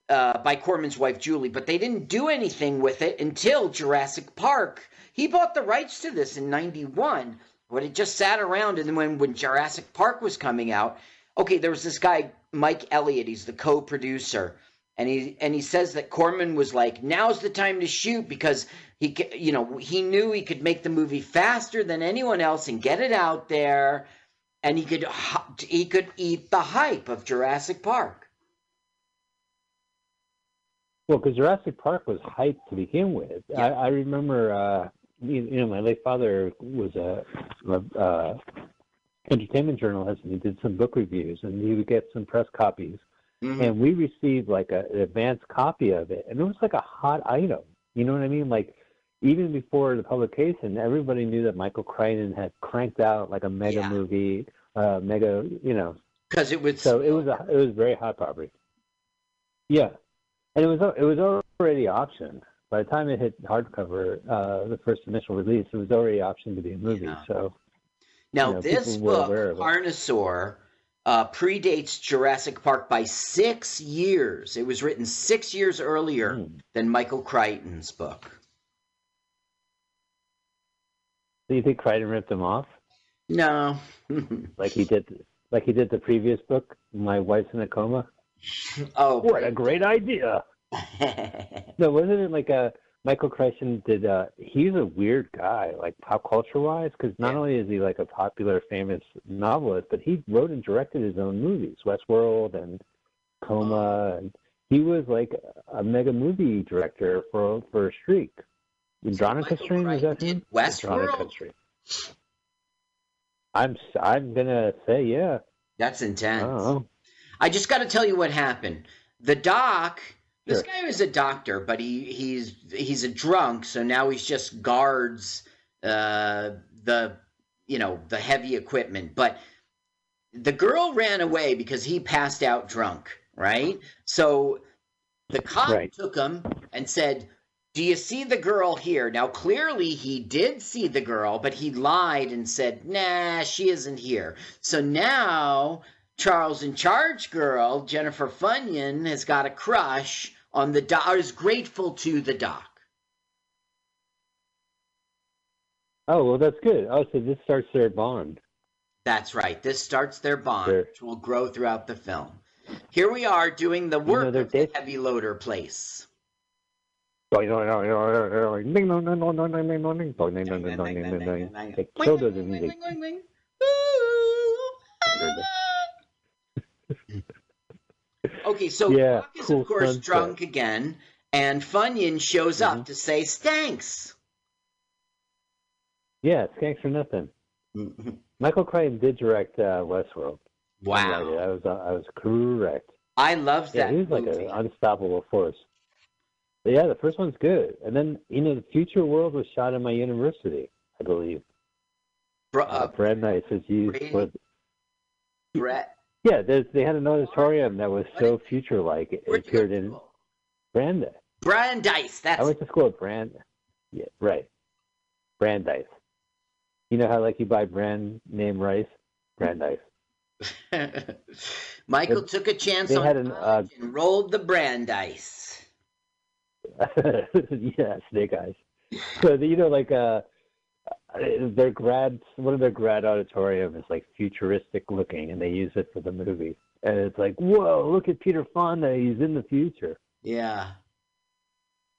S16: uh, by Corman's wife Julie, but they didn't do anything with it until Jurassic Park. He bought the rights to this in '91, but it just sat around. And then when when Jurassic Park was coming out, okay, there was this guy Mike Elliott. He's the co-producer, and he and he says that Corman was like, "Now's the time to shoot because he, you know, he knew he could make the movie faster than anyone else and get it out there, and he could he could eat the hype of Jurassic Park."
S17: Well, because Jurassic Park was hyped to begin with. I, I remember, uh, you, you know, my late father was a, a uh, entertainment journalist, and he did some book reviews, and he would get some press copies,
S16: Mm-hmm.
S17: and we received like a, an advanced copy of it, and it was like a hot item. You know what I mean? Like even before the publication, everybody knew that Michael Crichton had cranked out like a mega
S16: Yeah.
S17: movie, uh, mega, you know,
S16: because it was
S17: so it was a it was very hot property. Yeah, and it was it was already optioned by the time it hit hardcover. Uh, the first initial release, it was already optioned to be a movie. So
S16: Now,
S17: you know,
S16: this
S17: people were aware
S16: book. Carnosaur, uh, predates Jurassic Park by six years. It was written six years earlier
S17: Hmm.
S16: than Michael Crichton's book.
S17: Do you think Crichton ripped him off?
S16: No.
S17: like he did, like he did the previous book, My Wife's in a Coma.
S16: Oh,
S17: what a great idea! no, wasn't it like a Michael Crichton did? uh He's a weird guy, like pop culture wise, because not only is he like a popular, famous novelist, but he wrote and directed his own movies, Westworld and Coma, and he was like a mega movie director for for a streak. Andromeda Strain is that him?
S16: Westworld?
S17: I'm I'm gonna say yeah.
S16: That's intense.
S17: Oh.
S16: I just got to tell you what happened. The doc, this guy was a doctor, but he he's he's a drunk, so now he's just guards uh, the you know the heavy equipment. But the girl ran away because he passed out drunk, right? So the cop
S17: Right.
S16: took him and said, "Do you see the girl here?" Now clearly he did see the girl, but he lied and said, "Nah, she isn't here." So now Charles in Charge girl, Jennifer Funyon, has got a crush on the doc, is grateful to the doc.
S17: Oh well, that's good. Oh, so this starts their bond.
S16: That's right. This starts their bond,
S17: Sure.
S16: which will grow throughout the film. Here we are doing the work
S17: they're
S16: of the heavy loader place.
S17: They killed the music.
S16: Okay, so
S17: Yeah,
S16: Doc is
S17: cool
S16: of course
S17: sunset.
S16: drunk again, and Funyon shows
S17: Mm-hmm.
S16: up to say thanks.
S17: Yeah, thanks for nothing. Michael Crichton did direct uh, Westworld.
S16: Wow.
S17: I was uh, I was correct.
S16: I loved
S17: Yeah,
S16: that
S17: he was like an unstoppable force. But yeah, the first one's good. And then you know, the Future World was shot in my university, I believe. Uh,
S16: uh,
S17: Brandeis was used for.
S16: Brett,
S17: Yeah, there's, they had an auditorium that was so future-like. It appeared in Brandeis.
S16: Brandeis. That's
S17: I went to school at Brand. Yeah, right. Brandeis. You know how like you buy brand name rice? Brandeis.
S16: Michael took a chance
S17: they
S16: on
S17: had an, uh,
S16: and rolled the Brandeis.
S17: yeah, snake eyes. So you know, like uh, their grad, one of their grad auditorium is like futuristic looking, and they use it for the movie. And it's like, whoa, look at Peter Fonda, he's in the future.
S16: Yeah.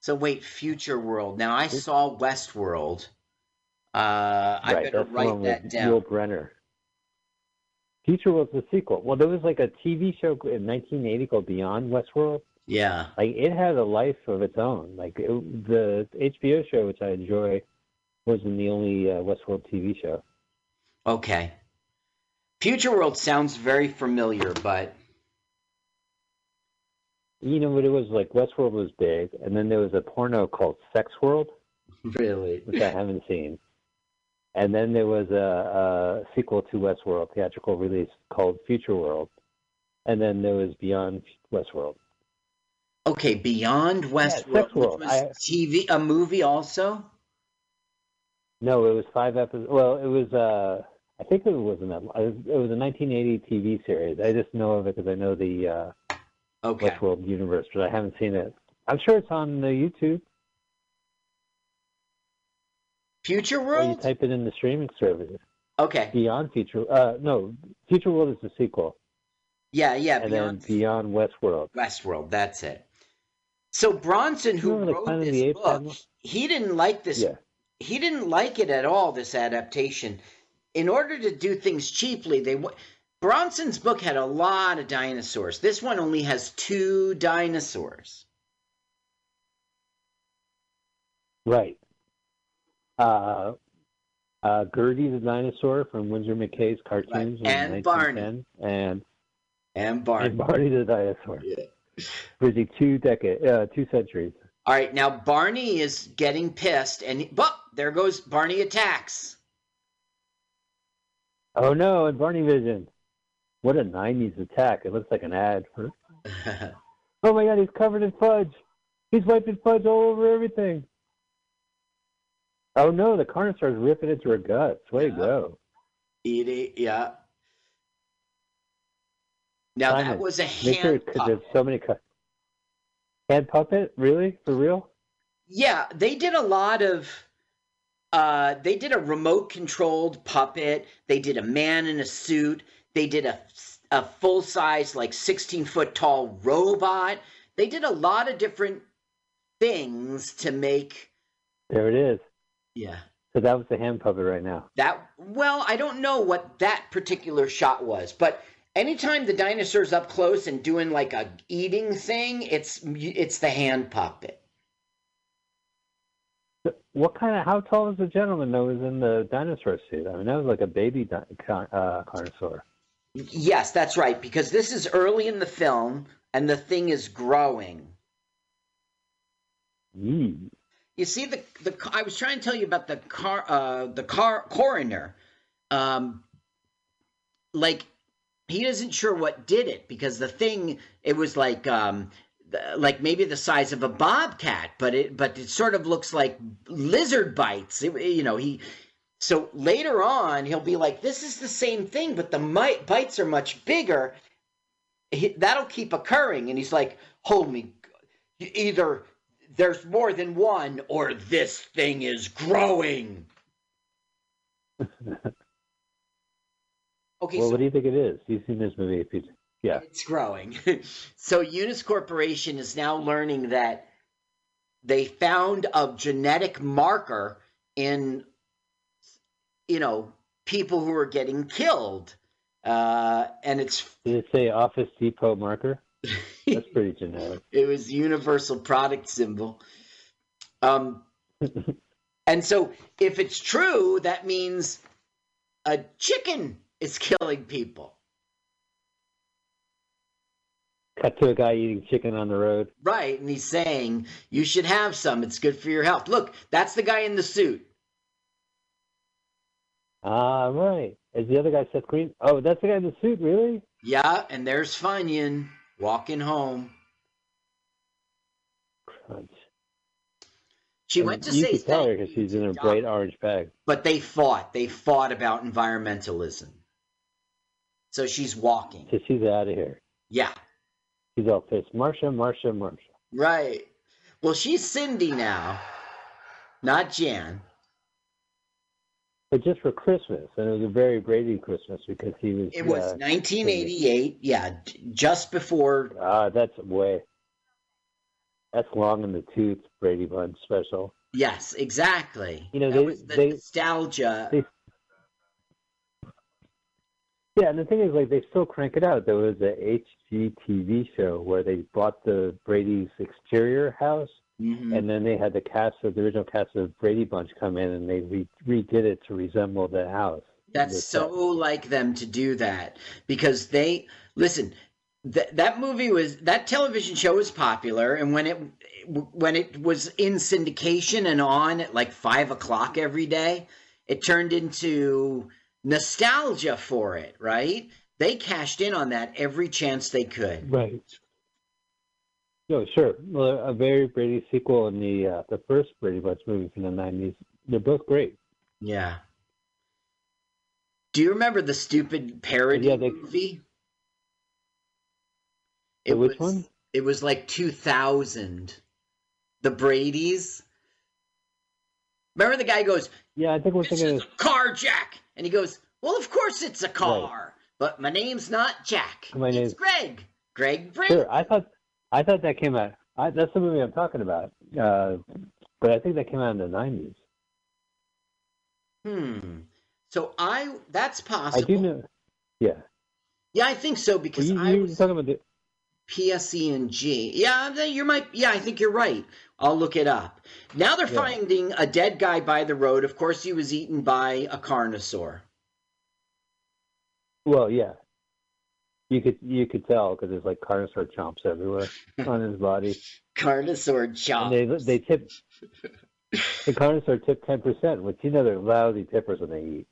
S16: So wait, Future World. Now I saw Westworld. Uh, I
S17: right,
S16: better write that down.
S17: Brenner. Future was the sequel. Well, there was like a TV show in 1980 called Beyond Westworld.
S16: Yeah.
S17: Like it had a life of its own. Like it, the HBO show, which I enjoy, wasn't the only uh, Westworld TV show.
S16: Okay. Future World sounds very familiar, but
S17: You know what it was like? Westworld was big, and then there was a porno called Sex World,
S16: really,
S17: which I haven't seen. And then there was a, a sequel to Westworld, theatrical release called Future World, and then there was Beyond Westworld.
S16: okay, Beyond Westworld,
S17: Sex
S16: which
S17: World.
S16: was
S17: I-
S16: TV, a movie also.
S17: No, it was five episodes. Well, it was. uh I think it wasn't that. It was, it was a 1980 TV series. I just know of it because I know the uh
S16: Okay.
S17: Westworld universe, but I haven't seen it. I'm sure it's on the YouTube.
S16: Future
S17: Or you type it in the streaming service.
S16: Okay.
S17: Beyond Future. Uh, no, Future World is the sequel,
S16: Yeah, yeah.
S17: and
S16: Beyond
S17: then Beyond Westworld.
S16: Westworld. That's it. So Bronson, who wrote this book, he didn't like this.
S17: Yeah.
S16: He didn't like it at all. This adaptation. In order to do things cheaply, they Bronson's book had a lot of dinosaurs. This one only has two dinosaurs.
S17: Right. Uh, uh, Gertie the dinosaur from Winsor McCay's cartoons
S16: Right. And Barney.
S17: 1910, and
S16: And Barney.
S17: and Barney the dinosaur. Bridging two decade, uh, two centuries.
S16: All right, now Barney is getting pissed, and but there goes Barney attacks.
S17: Oh no! And Barney Vision. What a '90s attack! It looks like an ad for. Oh my God! He's covered in fudge. He's wiping fudge all over everything. Oh no! The Carnosaur's ripping into her guts. Way to go!
S16: Eat it, yeah. Now that was a
S17: Make sure because there's so many. Cu- hand puppet? Really? For real?
S16: Yeah, they did a lot of. Uh, they did a remote controlled puppet. They did a man in a suit. They did a a full size like sixteen foot tall robot. They did a lot of different things to make.
S17: There it is.
S16: Yeah.
S17: So that was the hand puppet right now.
S16: That well, I don't know what that particular shot was, but anytime the dinosaur's up close and doing like a eating thing, it's it's the hand puppet.
S17: What kind of? How tall is the gentleman that was in the dinosaur suit? I mean, that was like a baby di- car- uh, Carnosaur.
S16: Yes, that's right, because this is early in the film and the thing is growing.
S17: Yee.
S16: You see the the I was trying to tell you about the car uh the car coroner. Um like he isn't sure what did it because the thing it was like um like maybe the size of a bobcat but it but it sort of looks like lizard bites. It- you know he so later on he'll be like this is the same thing but the mi- bites are much bigger. He, that'll keep occurring and he's like hold me either there's more than one or this thing is growing okay
S17: well,
S16: so
S17: what do you think it is? You've seen this movie? If you, yeah.
S16: it's growing. so Eunice Corporation is now learning that they found a genetic marker in, you know, people who are getting killed, uh, and it's
S17: Did it say Office Depot marker? That's pretty generic.
S16: it was universal product symbol. Um, and so if it's true, that means a chicken is killing people.
S17: Cut to a guy eating chicken on the road.
S16: Right, and he's saying you should have some. It's good for your health. Look, that's the guy in the suit.
S17: Ah, right. Is the other guy Seth Green? Oh, that's the guy in the suit, really?
S16: Yeah, and there's Funyun walking home.
S17: Crunch.
S16: She
S17: And
S16: went to
S17: you
S16: say
S17: could tell her because she's in a bright orange bag.
S16: but they fought. They fought about environmentalism. So she's walking.
S17: So she's out of here.
S16: Yeah,
S17: She's all pissed. Marsha, Marsha, Marsha.
S16: right. Well, she's Cindy now, not Jan.
S17: But just for Christmas, and it was a very Brady Christmas because he was.
S16: It was
S17: uh,
S16: 1988. Yeah, just before.
S17: Ah, that's way. That's long in the tooth, Brady Bunch special.
S16: Yes, exactly.
S17: You know,
S16: that
S17: they-
S16: was the
S17: they-
S16: nostalgia.
S17: they- Yeah, and the thing is, like, they still crank it out. There was a HGTV show where they bought the Brady's exterior house,
S16: Mhm.
S17: and then they had the cast of the original cast of Brady Bunch come in, and they re- redid it to resemble the house.
S16: That's so like them to do that because they listen. That that movie was that television show was popular, and when it when it was in syndication and on at like five o'clock every day, it turned into nostalgia for it. Right? They cashed in on that every chance they could.
S17: Right. No, sure. Well, a very Brady sequel and the uh, the first Brady Bunch movie from the nineties. They're both great.
S16: Yeah. Do you remember the stupid parody
S17: Yeah, they-
S16: movie? It
S17: which
S16: was,
S17: one?
S16: It was like 2000. The Brady's. Remember the guy goes,
S17: Yeah, I think we're thinking of
S16: car Jack. And he goes, Well, of course it's a car. But my name's not Jack.
S17: My
S16: it's
S17: name's-
S16: Greg. Greg Brady.
S17: Sure, I thought I thought that came out. I, that's the movie I'm talking about. Uh, but I think that came out in the '90s.
S16: Hmm. So I that's possible.
S17: I do know. Yeah,
S16: Yeah, I think so because
S17: you,
S16: I
S17: you were
S16: was
S17: talking about the.
S16: PSE and G. Yeah, you might. Yeah, I think you're right. I'll look it up. Now they're
S17: Yeah.
S16: finding a dead guy by the road. Of course, he was eaten by a carnosaur.
S17: Well, yeah. You could you could tell because there's like carnosaur chomps everywhere on his body.
S16: Carnosaur chomps.
S17: And they they tip. The carnosaur tip ten percent, which you know they're lousy tippers when they eat.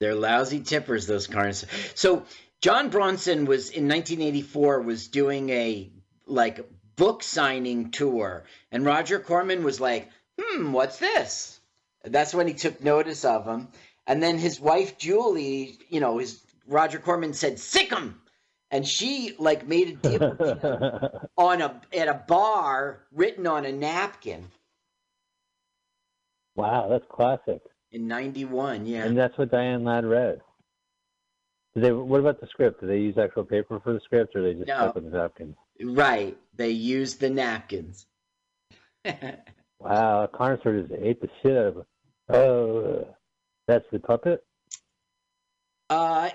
S16: They're lousy tippers, those carnosaurs. So John Bronson was in 1984 was doing a like book signing tour, and Roger Corman was like, "Hmm, what's this?" That's when he took notice of him, and then his wife Julie, you know, his Roger Corman said, sick him. and she like made a deal on a at a bar written on a napkin
S17: wow, that's classic.
S16: in '91. Yeah.
S17: And that's what Diane Ladd read. Did they? What about the script? Did they use actual paper for the script, or they just
S16: No.
S17: stuck with the napkins?
S16: Right. They used the napkins.
S17: Wow, Carnosaur just ate the shit out of it. Oh, that's the puppet.
S16: Uh,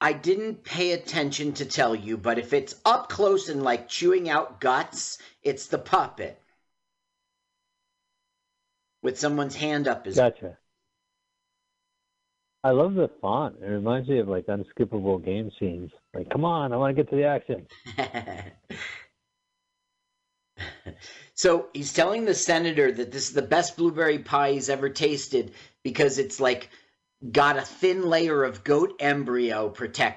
S16: I didn't pay attention to tell you, but if it's up close and like chewing out guts, it's the puppet with someone's hand up his.
S17: Gotcha. I love the font. It reminds me of like unskippable game scenes. Like, come on, I want to get to the action.
S16: So he's telling the senator that this is the best blueberry pie he's ever tasted because it's like got a thin layer of goat embryo protect